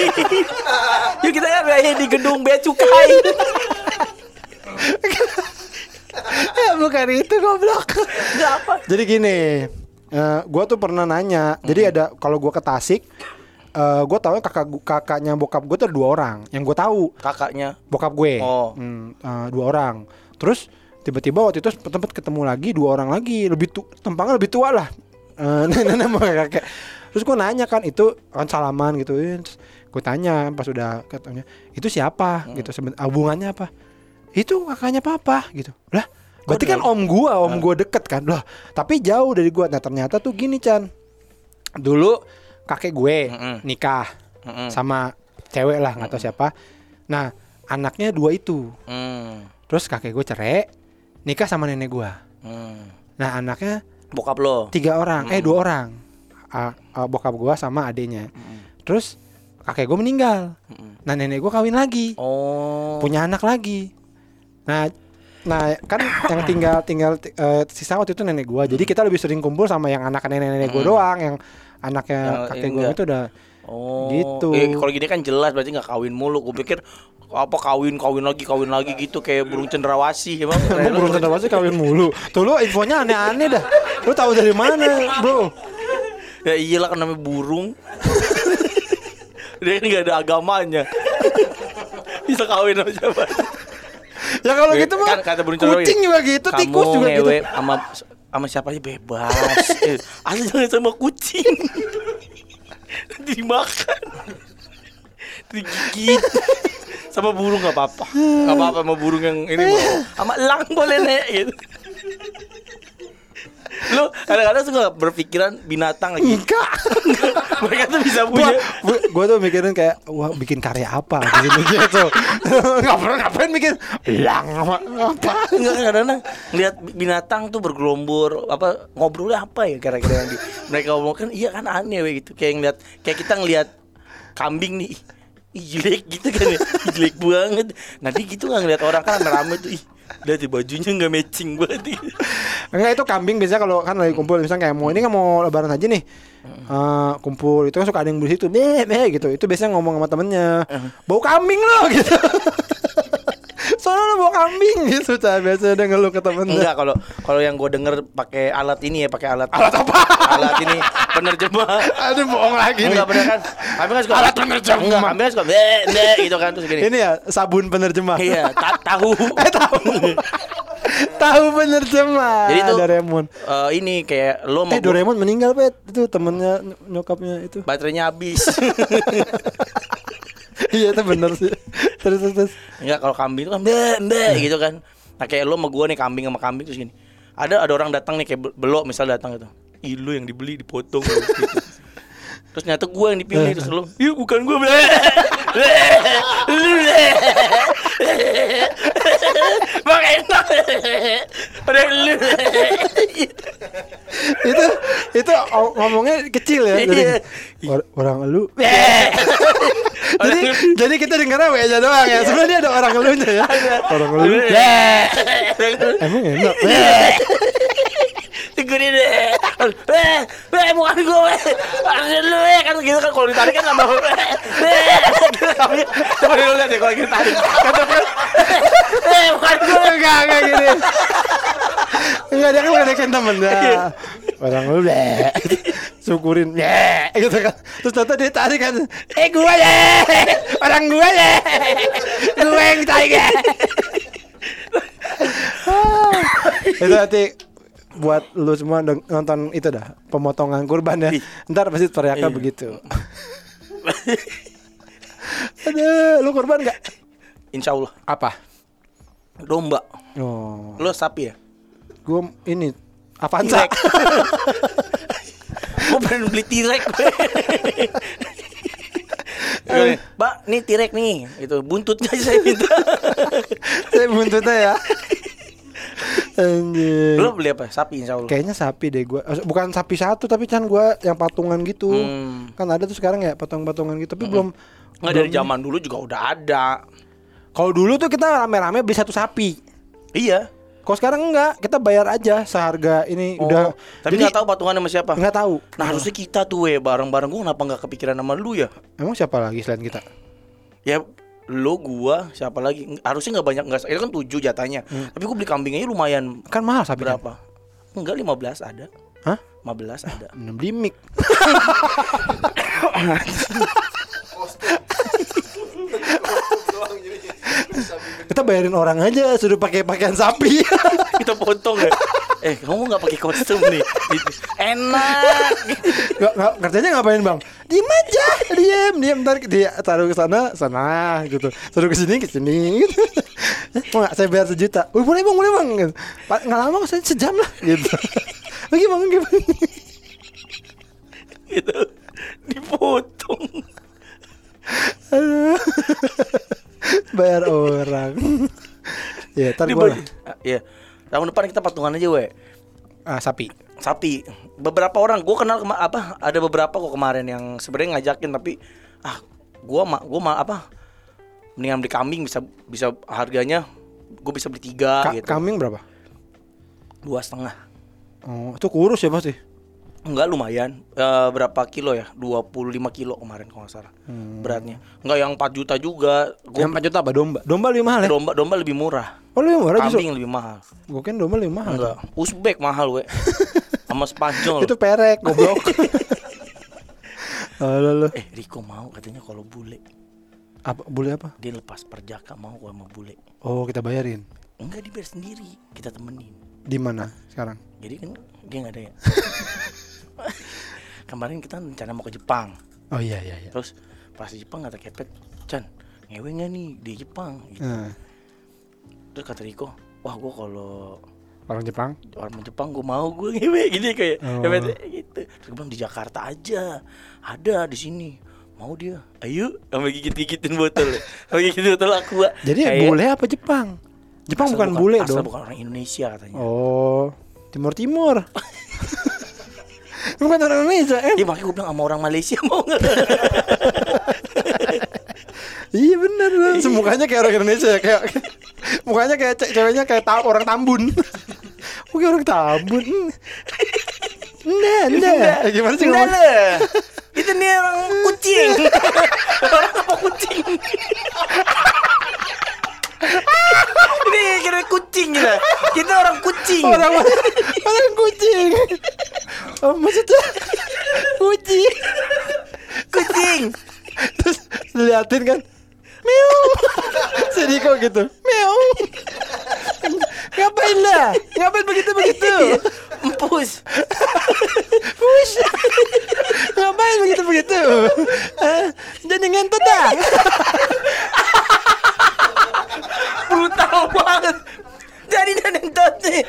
Yuk kita rayain di gedung bea cukai. ya bukan itu goblok. Enggak apa. Jadi gini, eh gue tuh pernah nanya. Jadi ada kalau gue ke Tasik, eh gue tahu kakak kakaknya bokap gue tuh ada dua orang. Yang gue tahu Kakaknya bokap gue, Oh. Hmm, eh, dua orang. Terus tiba-tiba waktu itu tempat ketemu lagi dua orang lagi, lebih tu, tempangnya lebih tua lah. Eh, *laughs* nenek sama kakek. Terus gue nanya kan itu kan salaman gitu. Terus gue tanya pas udah katanya itu siapa Hmm. gitu seben- hubungannya apa? Itu kakaknya papa gitu. Lah, berarti kan om gua, om gua deket kan. Lah, tapi jauh dari gua. Nah, ternyata tuh gini, Chan. Dulu kakek gue Mm-mm. nikah Mm-mm. sama cewek lah, nggak tahu siapa. Nah, anaknya dua itu. Hmm. Terus kakek gue cerai, nikah sama nenek gua. Hmm. Nah, anaknya Bokap lo. tiga orang, eh dua orang. Ah, ah, bokap gua sama adenya. Terus kakek gue meninggal. Mm-mm. Nah, nenek gua kawin lagi, Oh. punya anak lagi. Nah, nah kan yang *coughs* tinggal tinggal eh, sisa waktu itu nenek gua. Jadi kita lebih sering kumpul sama yang anak nenek-nenek gua doang, yang anaknya Yang kakek ini gua enggak. itu udah Oh, Gitu. Eh, kalau gini kan jelas berarti nggak kawin mulu. Gue pikir apa kawin kawin lagi kawin lagi gitu kayak burung cendrawasih emang. Emang belum tentu pasti kawin mulu. Tuh lu infonya aneh-aneh dah. Lu tahu dari mana, Bro? *laughs* Ya iyalah kan namanya burung. *laughs* Dia kan nggak ada agamanya. *laughs* Bisa kawin sama siapa? Ya kalau gitu mah Kan kata kucing juga gitu, Kamu tikus juga gitu. sama sama siapa aja bebas. *laughs* Eh, Asal jangan sama kucing. *laughs* Dimakan. Digigit. Sama burung nggak apa-apa. Nggak apa-apa sama burung yang ini mau. Sama elang boleh nek gitu. *laughs* Lu kadang-kadang suka berpikiran binatang lagi. Enggak. *laughs* Mereka tuh bisa punya gua, gua tuh mikirin kayak wah bikin karya apa gitu *laughs* gitu. Enggak pernah ngapain mikir hilang apa. Enggak kadang-kadang ngeliat binatang tuh bergerombol apa ngobrolnya apa ya kira-kira nanti mereka ngomong kan iya kan aneh we, gitu kayak ngeliat kayak kita ngeliat kambing nih ih jelek gitu kan ya jelek banget nanti gitu nggak ngeliat orang kan rame-rame tuh ih lihat di bajunya nggak matching banget Enggak itu kambing biasanya kalau kan lagi kumpul misalnya kayak mau ini kan mau lebaran aja nih. Eh, kumpul itu kan suka ada yang bersih tuh meh meh gitu. Itu biasanya ngomong sama temennya. Bau kambing lo *laughs* gitu. Soalnya lo bau kambing *laughs* gitu cah biasanya dia ngeluh ke temennya. enggak kalau kalau yang gue denger pakai alat ini ya pakai alat alat apa alat ini penerjemah Aduh bohong lagi enggak bener kan kami kan suka Alat penerjemah. enggak kami kan suka bleh gitu kan terus gini Ini ya sabun penerjemah. iya ta- tahu *laughs* Eh tahu. tahu penerjemah. Jadi tuh- Doraemon. Eh, ini kayak lo mau Eh Doraemon meninggal pet itu temennya ny- nyokapnya itu. baterainya habis. *laughs* iya itu bener sih. Terus terus. terus. Enggak kalau kambing itu kan mbak mbak gitu kan. Nah kayak lo sama gua nih kambing sama kambing terus gini. Ada ada orang datang nih kayak be- belok misal datang gitu. Ih lo yang dibeli dipotong gitu. Terus nyata gua yang dipilih terus lo, "Iya bukan gua." Bleh. Bleh. Bleh. Bang enak. Udah lu. itu itu ngomongnya kecil ya. Jadi, Iya. "Or- orang elu. Jadi jadi kita dengarnya we aja doang ya. Sebenarnya dia ada orang elunya ya. Orang elu. Emang enak. Tegurin deh. Eh, eh, bukan gue. Harusnya lu ya kan gitu kan kalau ditarik kan nambah. Eh, kami. Coba dulu lihat deh kalau kita tarik. Kata dia, Eh, bukan gue. Enggak enggak gini. Enggak dia kan ngedekin temennya. Orang elu. bleh. Syukurin. bleh, gitu kan. Terus ternyata dia tarik kan. Eh gua ya. Orang gua ya. Gua yang tarik ya. *laughs* itu nanti buat lu semua nonton itu dah pemotongan kurban ya. Ntar pasti teriaknya Iya. begitu. *laughs* Ada lu kurban nggak? Insya Allah. Apa? Domba. Oh, Lo sapi ya? gue ini Avanza. Tirek. gue pengen beli tirek Pak, *laughs* nih tirek nih. Itu buntutnya saya *laughs* minta. Saya buntutnya ya. Anjir. Lo beli apa? Sapi insya Allah. Kayaknya sapi deh gua. Eh, Bukan sapi satu tapi kan gua yang patungan gitu. Hmm. Kan ada tuh sekarang ya patung-patungan gitu tapi belum Nggak dari belum- zaman dulu juga udah ada. Kalau dulu tuh kita rame-rame beli satu sapi. Iya. Kalau sekarang enggak, kita bayar aja seharga ini Oh, udah. Tapi Jadi nggak tahu patungan sama siapa. nggak tahu. Nah harusnya kita tuh we bareng-bareng gue kenapa nggak kepikiran sama lu ya? Emang siapa lagi selain kita? Ya lo gua siapa lagi? Harusnya nggak banyak nggak. Itu kan tujuh jatahnya. Tapi gue beli kambingnya lumayan Kan mahal sapi. berapa? Enggak 15 ada. Hah? 15 ada. Beli mic. Kostum. Kostum doang jadi bisa bikin Kita bayarin orang aja suruh pakai pakaian sapi. *laughs* kita potong ya. Eh kamu nggak pakai kostum nih? *laughs* Enak. Nggak, kerjanya ngapain bang? Diem aja, diem, diem ntar dia taruh ke sana, sana gitu. Taruh ke sini, ke sini. Gitu. Mau nggak saya bayar sejuta? Wih boleh bang, boleh bang. Gitu. Nggak lama saya sejam lah. Gitu. Oke bang, bang. gitu. Dipotong. Bayar orang. ya, ntar. Ah, Iya. Tahun depan kita patungan aja we. Ah, sapi. Sapi beberapa orang gue kenal kema- apa ada beberapa kok kemarin yang sebenarnya ngajakin tapi ah gue ma gue ma apa mendingan beli kambing bisa bisa harganya gue bisa beli tiga Ka- gitu Kambing berapa? dua setengah Oh, itu kurus ya pasti. Enggak lumayan Eh, berapa kilo ya 25 kilo kemarin kalau nggak salah beratnya enggak yang 4 juta juga gue Yang 4 juta apa domba? Domba lebih mahal ya? domba domba lebih murah Oh, lebih murah justru. kambing lebih mahal Gue kan domba lebih mahal. enggak Uzbek mahal we *laughs* sama Spanyol Itu perek, goblok. *laughs* Halo lo. eh Riko mau katanya kalau bule Apa boleh apa? dia lepas perjaka mau gua sama bule Oh, kita bayarin. enggak dibayar sendiri kita temenin Di mana sekarang? jadi kan dia nggak ada ya *laughs* kemarin kita rencana mau ke Jepang Oh iya iya iya. terus pas di Jepang kata kepet Chan ngewe nggak nih di Jepang gitu. Nah, terus kata Riko wah gua kalau orang Jepang. orang Jepang gua mau gua ngewe *laughs* gini kayak Oh. kepet gitu terus gua bilang di Jakarta aja ada di sini mau dia ayo sama gigit gigitin botol *laughs* sama gigitin botol aqua Jadi Kayak- bule apa Jepang? Jepang asal bukan, bule asal dong. bukan orang Indonesia katanya Oh, Timur Timur. *laughs* bukan orang Indonesia, eh? Iya makanya gue bilang sama orang Malaysia mau nggak? Iya bener lah. Semukanya kayak orang Indonesia ya, kayak *laughs* mukanya kayak ce- ceweknya kayak ta- orang Tambun. *laughs* Oke orang Tambun. Nah, nah. Gimana sih ngomong? lah. Itu nih orang kucing. *laughs* orang apa kucing? Ini kira kucing kita. Kita orang kucing. Orang orang kucing. Oh, maksudnya kucing. kucing. Terus diliatin kan. Meow. Si Diko gitu. Meow. Ngapain lah? Ngapain begitu begitu? Empus. Push. Ngapain begitu begitu? Eh, jadi ngentot dah. Brutal banget. Jadi nentot nih.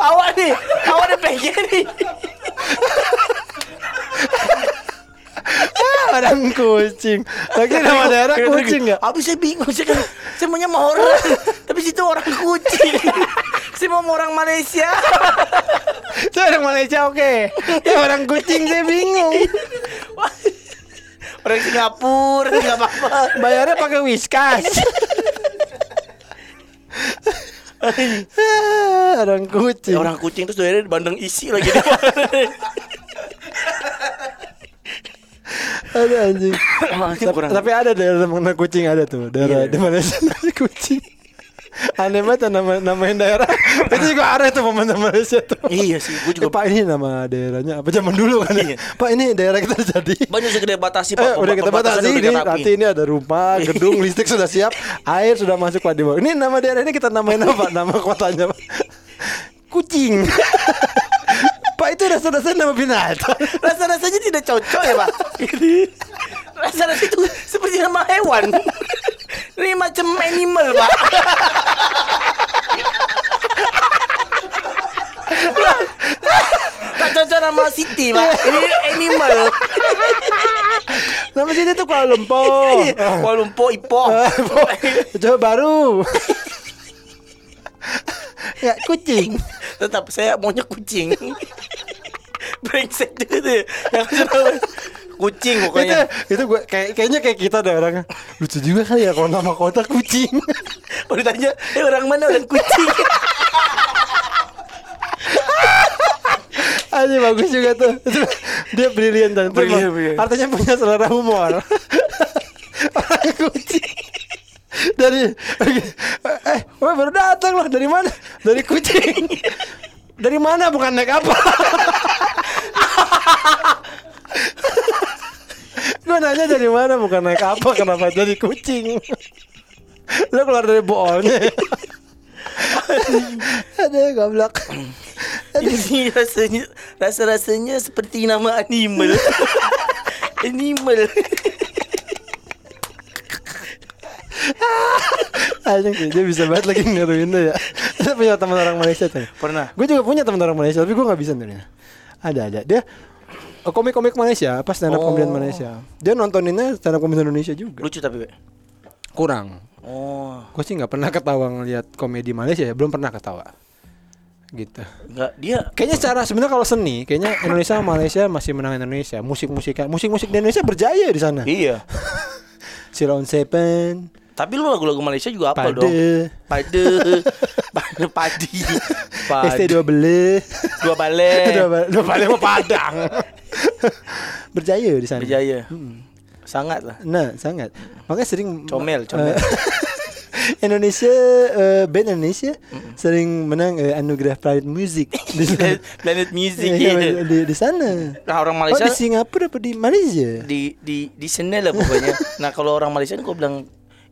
Awak nih. Awak ada pengen nih. Ah, orang kucing. Lagi nama daerah kucing ya? Habis saya bingung saya kan saya maunya mau orang, *laughs* tapi situ orang kucing. *laughs* saya mau orang Malaysia. *laughs* Saya orang Malaysia oke. Ya orang kucing saya bingung. orang Singapura nggak apa-apa. Bayarnya pakai Whiskas. Orang kucing. Orang kucing terus doainnya bandeng isi lagi. Ada anjing. Kurang. Tapi ada daerah mengenai kucing ada tuh. Daerah Iya. di Malaysia kucing. Aneh banget nama namain daerah. *laughs* Itu juga aneh tuh momen Malaysia tuh. Iya sih, Eh, juga Pak ini nama daerahnya apa zaman dulu kan ya? Iya. Pak ini daerah kita jadi. banyak sudah kita batasi Eh, pak. udah kita batasi ini nanti ini ada rumah, *laughs* gedung, listrik sudah siap, air sudah masuk Pak di bawah. Ini nama daerah ini kita namain apa? Nama kotanya Pak. Kucing. *laughs* itu rasa-rasanya nama binatang. *laughs* Rasa-rasanya tidak cocok ya, Pak. Jadi rasa-rasanya itu seperti nama hewan. Ini macam animal, Pak. Tak cocok nama Siti, Pak. Ini animal. Nama Siti itu Kuala Lumpur. Iya, Kuala Lumpur, Ipoh. *laughs* Johor Baru. *laughs* ya kucing. *laughs* Tetap saya maunya kucing. *laughs* Brengsek juga tuh. Yang kucing Itu pokoknya. itu gue kayak kayaknya kayak kita deh orangnya. Lucu juga kali ya kalau nama kota kucing. *laughs* Oh ditanya, eh orang mana orang kucing? Aja bagus juga tuh. Itu dia brilian dan Brilian, brilian. artinya punya selera humor. Orang kucing. Dari eh, wah baru datang loh dari mana? Dari kucing. Dari mana bukan naik apa? Gue nanya dari mana bukan naik apa kenapa jadi kucing? Lo keluar dari boolnya. Aduh goblok. Ini rasanya rasa rasanya seperti nama animal. *laughs* animal. Anjing sih, dia bisa banget lagi ngeruin tuh ya. Dia punya teman orang Malaysia tuh. Pernah. Gue juga punya teman orang Malaysia, tapi gue nggak bisa sebenarnya. Ada ada. Dia eh, komik-komik Malaysia, apa stand up Oh. Malaysia. Dia nontoninnya stand up comedian Indonesia juga. Lucu tapi. Kurang. Oh, Gue sih nggak pernah ketawa ngeliat komedi Malaysia ya, belum pernah ketawa. Gitu. enggak dia Kayaknya secara sebenarnya kalau seni, kayaknya Indonesia sama Malaysia masih menang Indonesia. Musik-musik musik-musik di Indonesia berjaya di sana. iya. *laughs* Silon Seven, Tapi lu lagu-lagu Malaysia juga apa dong? Pade, Pade, *laughs* pade, padi, ST padi, dua beli. dua balik, *laughs* Dua balik, dua balik mau Padang. *laughs* berjaya di sana. berjaya, sangat lah. Nah, sangat. Makanya sering Comel, comel. Eh, Indonesia eh, band Indonesia sering menang eh, anugerah Pride Music di. Planet Music Iya, gitu. di, di sana. Nah orang Oh, Malaysia di Singapura apa di Malaysia? di di di sana lah pokoknya. Nah kalau orang Malaysia kau bilang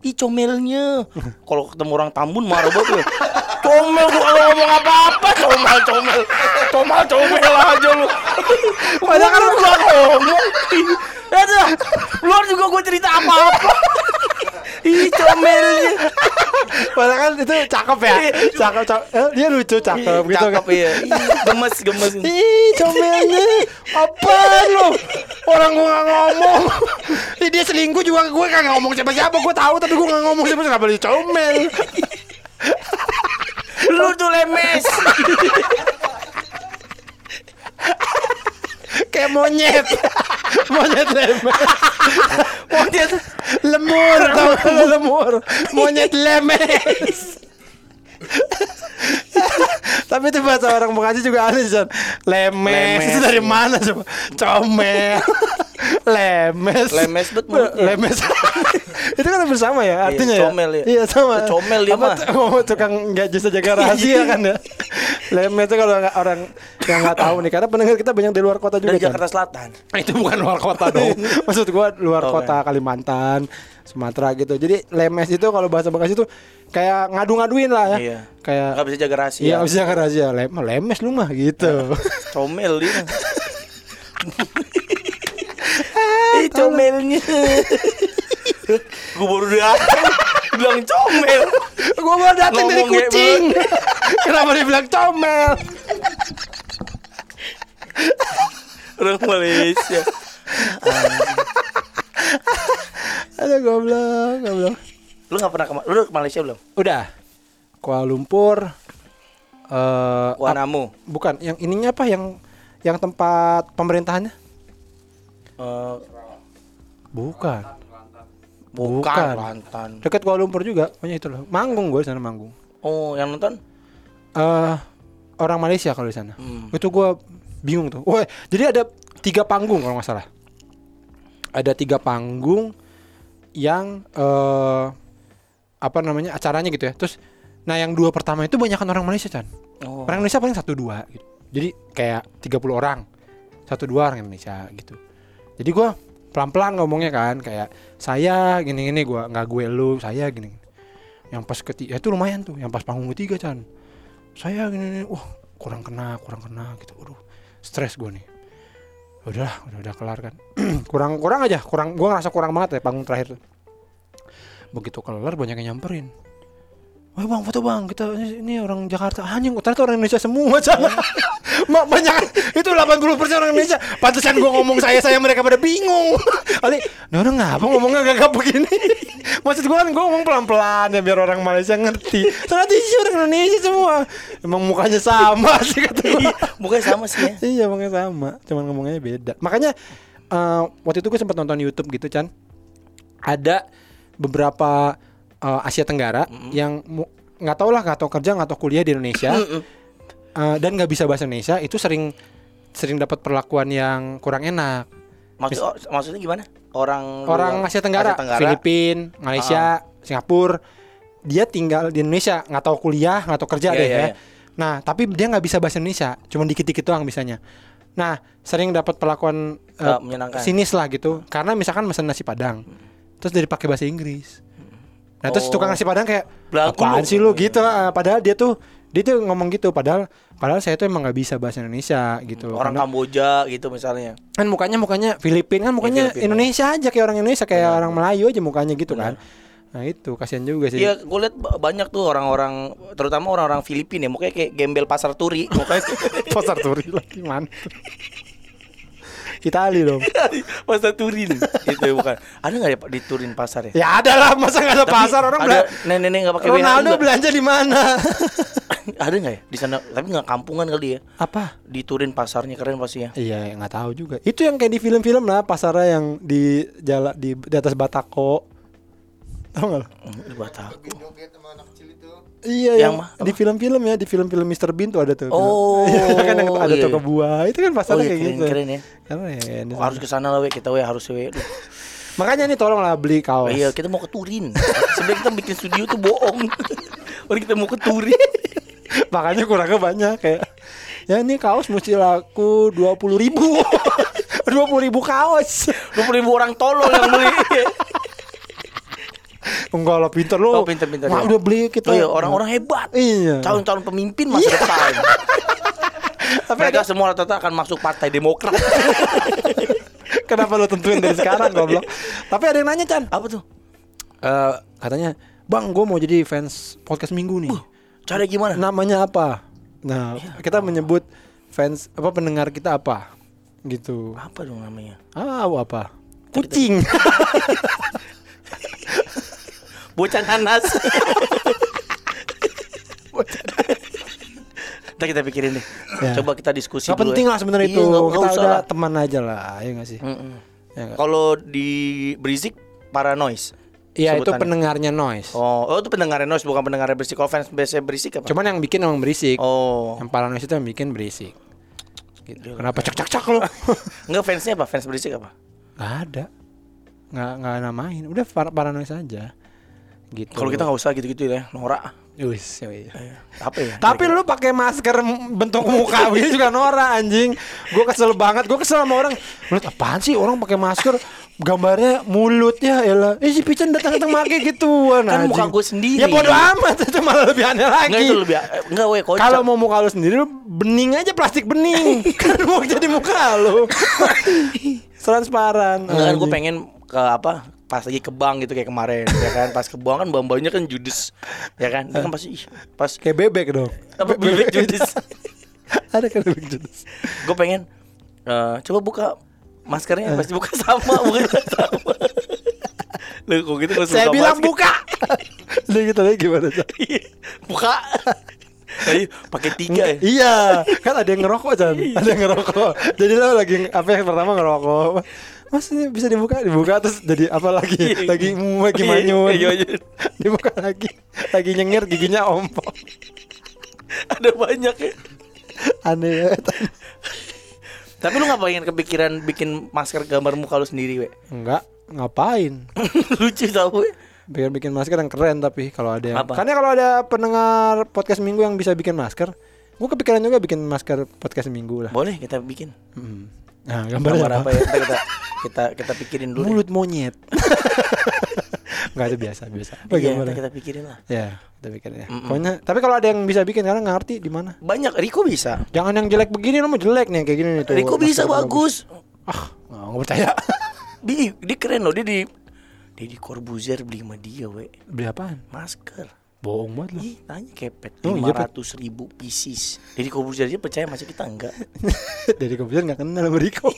Ih comelnya. *laughs* Kalau ketemu orang Tambun marah banget ya. Comel gua kalau ngomong apa-apa Comel comel. Comel comel aja lu. *laughs* Padahal kan lu gak ngomong. Ya tuh Luar juga gue cerita apa-apa. *laughs* Ih comelnya Padahal kan itu cakep ya. Cakep, cakep. Eh, dia lucu cakep gitu Cakep kan. iya Gemes gemes. Ih, comelnya. Apaan lo? Orang gua gak ngomong. Dia selingkuh juga. Gue kagak ngomong siapa-siapa. Gue tahu tapi gue gak ngomong siapa-siapa. Kenapa dia comel? Lu tuh lemes. Kayak monyet Monyet lemes Monyet Lemur tau lemur. Monyet lemes. Tapi itu bahasa orang Bekasi juga aneh Son lemes. Lemes, Itu dari mana coba? Comel. *laughs* Lemes. Lemes bet mulutnya. Lemes *laughs* Itu kan bersama ya artinya ya comel ya. Iya sama Itu comel dia Apa mah. tuh, ngomong tukang gak bisa jaga *laughs* rahasia kan ya Lemes itu kalau nggak- orang yang nggak tahu nih Karena pendengar kita banyak di luar kota juga Dari. Jakarta Selatan *laughs* itu bukan luar kota dong. Maksud gua luar Oh, kota Kalimantan, Sumatera gitu. Jadi lemes itu kalau bahasa Bekasi itu kayak ngadu-ngaduin lah ya. Iya. Kayak Gak bisa jaga rahasia Iya, bisa kan rahasia. Lem lemes lu mah gitu. Comel dia Ih comelnya Gue baru datang Bilang comel gua baru datang dari kucing. Kenapa dia bilang comel? Orang Malaysia Aduh goblok, goblok. Lu gak pernah ke, lu ke Malaysia belum? Udah. Kuala Lumpur eh Wanamu bukan yang ininya apa yang yang tempat pemerintahannya? Eh, Bukan. Bukan Bukan. Kelantan Dekat Kuala Lumpur juga, pokoknya itu loh. Manggung gue di sana manggung. Oh yang nonton? eh orang Malaysia kalau di sana. Hmm. Itu gua bingung tuh. Wah, jadi ada tiga panggung kalau nggak salah. Ada tiga panggung yang eh apa namanya acaranya gitu ya. Terus, nah yang dua pertama itu banyakan orang Malaysia kan. Oh. Orang Indonesia paling satu dua gitu. Jadi kayak 30 orang, satu dua orang Indonesia gitu. Jadi gua pelan-pelan ngomongnya kan kayak saya gini-gini gua nggak gue lu saya gini. Yang pas ketiga itu lumayan tuh, yang pas panggung ketiga Chan. Saya gini, gini wah kurang kena, kurang kena gitu. Aduh, stres gue nih. Udah, udah udah kelar kan. *clears throat* kurang kurang aja, kurang gua ngerasa kurang banget ya panggung terakhir. Begitu kelar banyak yang nyamperin. Oh bang foto bang. Kita ini orang Jakarta. Anjing ternyata orang Indonesia semua sana *laughs* Mak banyak. Itu 80% orang Indonesia. Pantesan gua ngomong saya saya mereka pada bingung. *laughs* Ali orang ngapa ngomongnya gak begini? *laughs* Maksud gua kan gua ngomong pelan pelan ya biar orang Malaysia ngerti. Ternyata isi orang Indonesia semua. Emang mukanya sama sih kata gua. Mukanya sama sih ya. iya mukanya sama. Cuman ngomongnya beda. Makanya eh, waktu itu gue sempat nonton YouTube gitu Chan. Ada beberapa eh, Asia Tenggara yang mu- nggak tahu lah nggak tahu kerja nggak tahu kuliah di Indonesia. Eh, dan nggak bisa bahasa Indonesia itu sering sering dapat perlakuan yang kurang enak. Maksud, oh, maksudnya gimana? Orang orang luar- Asia Tenggara, Filipina Malaysia Singapura dia tinggal di Indonesia nggak tahu kuliah nggak tahu kerja Iya, deh iya, ya. iya. nah tapi dia nggak bisa bahasa Indonesia cuma dikit-dikit doang bisanya. Nah sering dapat perlakuan menyenangkan. sinis lah gitu karena misalkan pesan nasi padang terus dari pakai bahasa Inggris nah terus Oh. tukang nasi padang kayak Belagu apaan lu." sih lu gitu ah. padahal dia tuh dia tuh ngomong gitu padahal padahal saya tuh emang nggak bisa bahasa Indonesia gitu orang Karena- Kamboja gitu misalnya. kan mukanya mukanya Filipina kan mukanya Filipina. Indonesia aja kayak orang Indonesia kayak orang Melayu aja mukanya gitu kan nah itu kasihan juga sih Iya, gue liat ba- banyak tuh orang-orang, terutama orang-orang Filipina ya, mukanya kayak gembel pasar turi, mukanya *laughs* pasar turi lagi mana Itali dong *laughs* pasar turi nih. Itu bukan. Ada nggak ya Pak, di Turin pasar ya? ya ada lah masa nggak ada Tapi pasar orang ada nenek-nenek nggak pakai Ronaldo WH belanja di mana *laughs* ada nggak ya di sana? Tapi nggak kampungan kali ya. apa Di Turin pasarnya keren pasti ya. iya nggak tahu juga itu yang kayak di film-film lah pasarnya yang di jalan di, di atas Batako tahu sama anak kecil itu Iya Yang yang, mah- di film-film ya di film-film Mr Bean tuh ada tuh. Oh, kan yang ada iya. toko buah itu kan Oh pasarnya iya, kayak keren, gitu. keren ya. Keren. Oh, harus ke sana lah we, kita we harus we. Makanya nih tolonglah beli kaos. Iya, kita mau ke Turin. Sebenarnya kita bikin studio tuh bohong. *laughs* Orang kita mau ke Turin. *laughs* Makanya kurangnya banyak kayak ya ini kaos mesti laku dua puluh ribu *laughs* dua puluh ribu kaos 20 ribu orang tolol yang beli. Enggak lo pinter lo Oh, pinter-pinter, Wah, ya. udah beli kita Oh iya, orang-orang hebat. iya Calon-calon pemimpin masa depan. *laughs* Mereka semua rata-rata akan masuk partai Demokrat. *laughs* kenapa lo tentuin dari sekarang goblok tapi ada yang nanya Chan Apa tuh? Eh, katanya bang gue mau jadi fans podcast minggu nih Cara gimana? namanya apa nah Iya. kita menyebut fans apa pendengar kita apa gitu Apa dong namanya? ah apa kucing *laughs* Bocah nanas. Ntar kita pikirin deh. Ya. Coba kita diskusi Gak dulu penting ya. lah sebenarnya Iya, itu. nggak kita usah udah lah. teman aja lah, ya gak sih? Ya? Kalau di berisik paranoise. Iya itu pendengarnya noise. Oh, oh itu pendengar noise bukan pendengar berisik. Kalau fans biasa berisik apa? Cuman yang bikin emang berisik. Oh. Yang paranoid itu yang bikin berisik. Gitu. Kenapa cek cek cek lo? Enggak *laughs* fansnya apa? Fans berisik apa? Gak ada. Nggak nggak namain. Udah par paranoid aja. Gitu. Kalau kita nggak usah gitu-gitu ya, norak. Wis, iya. Apa ya? Tapi lu pakai masker bentuk muka *laughs* begini juga norak anjing. Gue kesel banget. Gue kesel sama orang. Menurut apaan sih orang pakai masker gambarnya mulutnya elah. Eh si Pican datang-datang make gituan Kan anjing. muka gue sendiri. Ya bodo amat *laughs* itu malah lebih aneh lagi. Enggak itu lebih eh, enggak weh kocak. Kalau mau muka lu sendiri lu bening aja plastik bening. *laughs* kan mau jadi muka lu. Transparan. Enggak kan gue pengen ke apa? Pas lagi ke bank gitu kayak kemarin ya kan. Pas ke bank kan bau-baunya kan judes. Ya kan? Itu kan pasti pas kayak bebek dong. apa bibit judes. *laughs* Ada kan bebek judes. gue pengen eh, coba buka maskernya pasti buka sama bukan sama. *laughs* Lu kok gitu Saya bilang buka. Udah gitu lagi gimana? Cak? buka. Ayo pakai tiga ya. Iya, kan ada yang ngerokok Chan Ada yang ngerokok Jadi lo lagi apa yang pertama ngerokok Mas ini bisa dibuka Dibuka terus jadi apa lagi Lagi mu lagi manyun Iya, iya, iya. *laughs* Dibuka lagi Lagi nyengir giginya ompong Ada banyak ya. Aneh banget Tapi lu pengen kepikiran bikin masker gambar muka lu sendiri, we? Enggak Ngapain *laughs* Lucu tau, we. Biar bikin masker yang keren tapi Kalau ada yang Apa? Karena kalau ada pendengar podcast minggu yang bisa bikin masker Gue kepikiran juga bikin masker podcast minggu lah Boleh kita bikin. Hmm. Nah Gambar apa? apa ya? Ntar kita kita kita pikirin dulu. deh. Mulut monyet *laughs* Enggak ada biasa biasa Apa Iya, ntar kita pikirin lah. Ya, kita bikin ya. Pokoknya, tapi kalau ada yang bisa bikin karena ngerti di mana. Banyak Riko bisa. Jangan yang jelek begini, lo mau jelek nih kayak gini nih tuh. Riko bisa Masker bagus. Ah, nggak nggak percaya. *laughs* Di dia keren loh dia di dia di Corbuzier beli sama dia, we. Beli apaan? Masker. Bohong banget lu. Ih, tanya kepet Oh, lima iya, Pet. ratus ribu pieces. Jadi Corbuzier aja percaya masa kita enggak. *laughs* dari komputer nggak kenal sama Riko.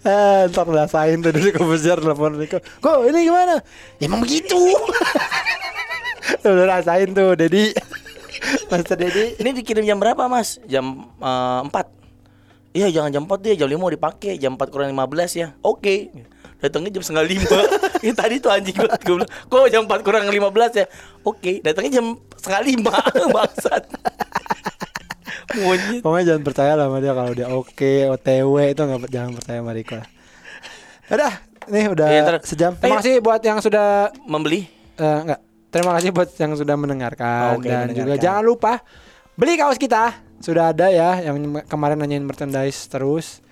eh, *laughs* ntar rasain tuh dari komputer telepon Riko. Kok ini gimana? Ya emang begitu. *laughs* Udah rasain tuh, Dedi. Master Dedi. Ini dikirim jam berapa mas? Jam eh, 4 Iya jangan jam 4 deh, jam 5 mau dipakai Jam 4 kurang 15 ya Oke Datangnya jam setengah lima *laughs* Ini tadi tuh anjing banget Gue bilang Kok jam 4 kurang 15 ya Oke Datangnya jam setengah lima *laughs* Bangsat *laughs* Monyet Pokoknya jangan percaya lah sama dia kalau dia oke, OTW itu nggak jangan percaya sama Riko. Udah, nih udah Iya, ntar- sejam. Terima Eh. kasih buat yang sudah Membeli eh, enggak. Terima kasih buat yang sudah mendengarkan Oke, dan juga mendengarkan. jangan lupa beli kaos kita. Sudah ada ya yang kemarin nanyain merchandise terus.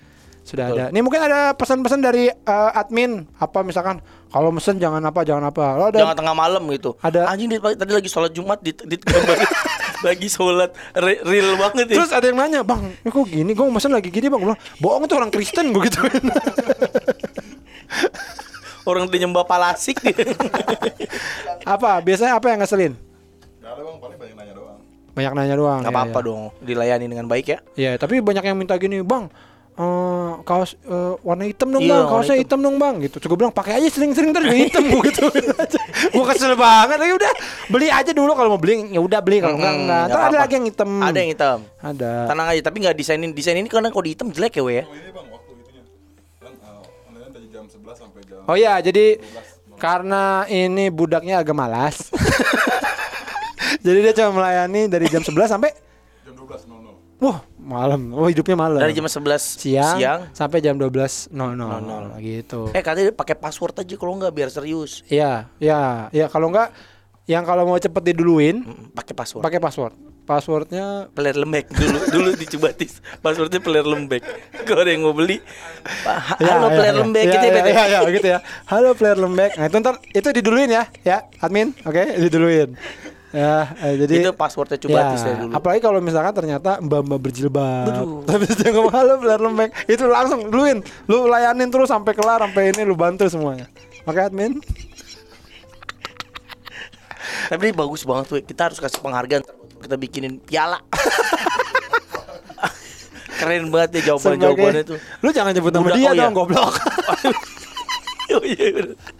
Sudah Betul. ada. Nih mungkin ada pesan-pesan dari eh, admin apa misalkan kalau mesen jangan apa jangan apa. Lo ada Jangan tengah malam gitu Ada- Anjing dia tadi lagi sholat Jumat di, di, *laughs* Lagi sholat re- Real banget ya Terus ada yang nanya, "Bang, ini kok gini? Gue mesen lagi gini, Bang." Bilang, "Bohong itu orang Kristen gue gituin." *laughs* Orang dia nyembah palasik dia. *laughs* apa? Biasanya apa yang ngeselin? Gak ada bang, paling banyak nanya doang. Banyak nanya doang. Gak ya, apa-apa ya. dong Dilayani dengan baik ya Iya, tapi banyak yang minta gini, Bang. Eh, kaos eh, warna hitam dong Iya, bang, kaosnya hitam. hitam. dong bang, gitu. Coba bilang pakai aja sering-sering terus hitam gue *laughs* gitu. Gue kesel banget, ya udah beli aja dulu kalau mau beli, ya udah beli kalau enggak Mm-mm, enggak. nggak Ntar ada lagi yang hitam. Ada yang hitam Ada. Tenang aja Tapi gak desainin Desain ini karena kalau di hitam jelek ya we ya Oh ini bang, waktu itunya. Kan uh, online dari jam 11 sampai jam Oh iya, jadi karena ini budaknya agak malas. *laughs* jadi dia cuma melayani dari jam 11 sampai jam 12.00. wah, malam. Oh, hidupnya malam. Dari jam 11 siang, siang sampai jam 12.00 00. gitu. Eh katanya pakai password aja kalau nggak biar serius Iya, iya, iya kalau enggak yang kalau mau cepet diduluin Mm, Pakai password pakai password. Passwordnya Player lembek dulu *laughs* dulu dicoba tis passwordnya player lembek *laughs* kalau ada yang mau beli Pak, Ya, halo ya, player ya. lembek Ya, gitu ya, ya, Bet, ya? ya, gitu ya. Halo player lembek. Nah, itu ntar itu diduluin ya, ya, admin. Oke, diduluin. Ya, eh, jadi itu passwordnya coba tis ya dulu Apalagi kalau misalkan ternyata mbak-mbak berjilbab. *laughs* Tapi dia ngomong halo player lembek, itu langsung duluin. Lu layanin terus sampai kelar sampai ini lu bantu semuanya. Oke, admin. tapi ini bagus banget tuh kita harus kasih penghargaan kita bikinin piala *laughs* keren banget ya jawaban jawabannya tuh Lu jangan nyebut nama dia oh iya. dong, goblok. *laughs*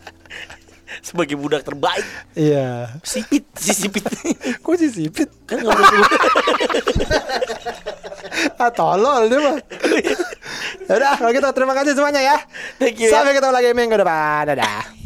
sebagai budak terbaik Iya. sipit si sipit *laughs* Kok sih sipit? kan nggak boleh *laughs* Ah, tolol dia mah. *laughs* Udah, kalau gitu terima kasih semuanya ya. Thank you ya. Sampai ketemu lagi minggu depan. Dadah.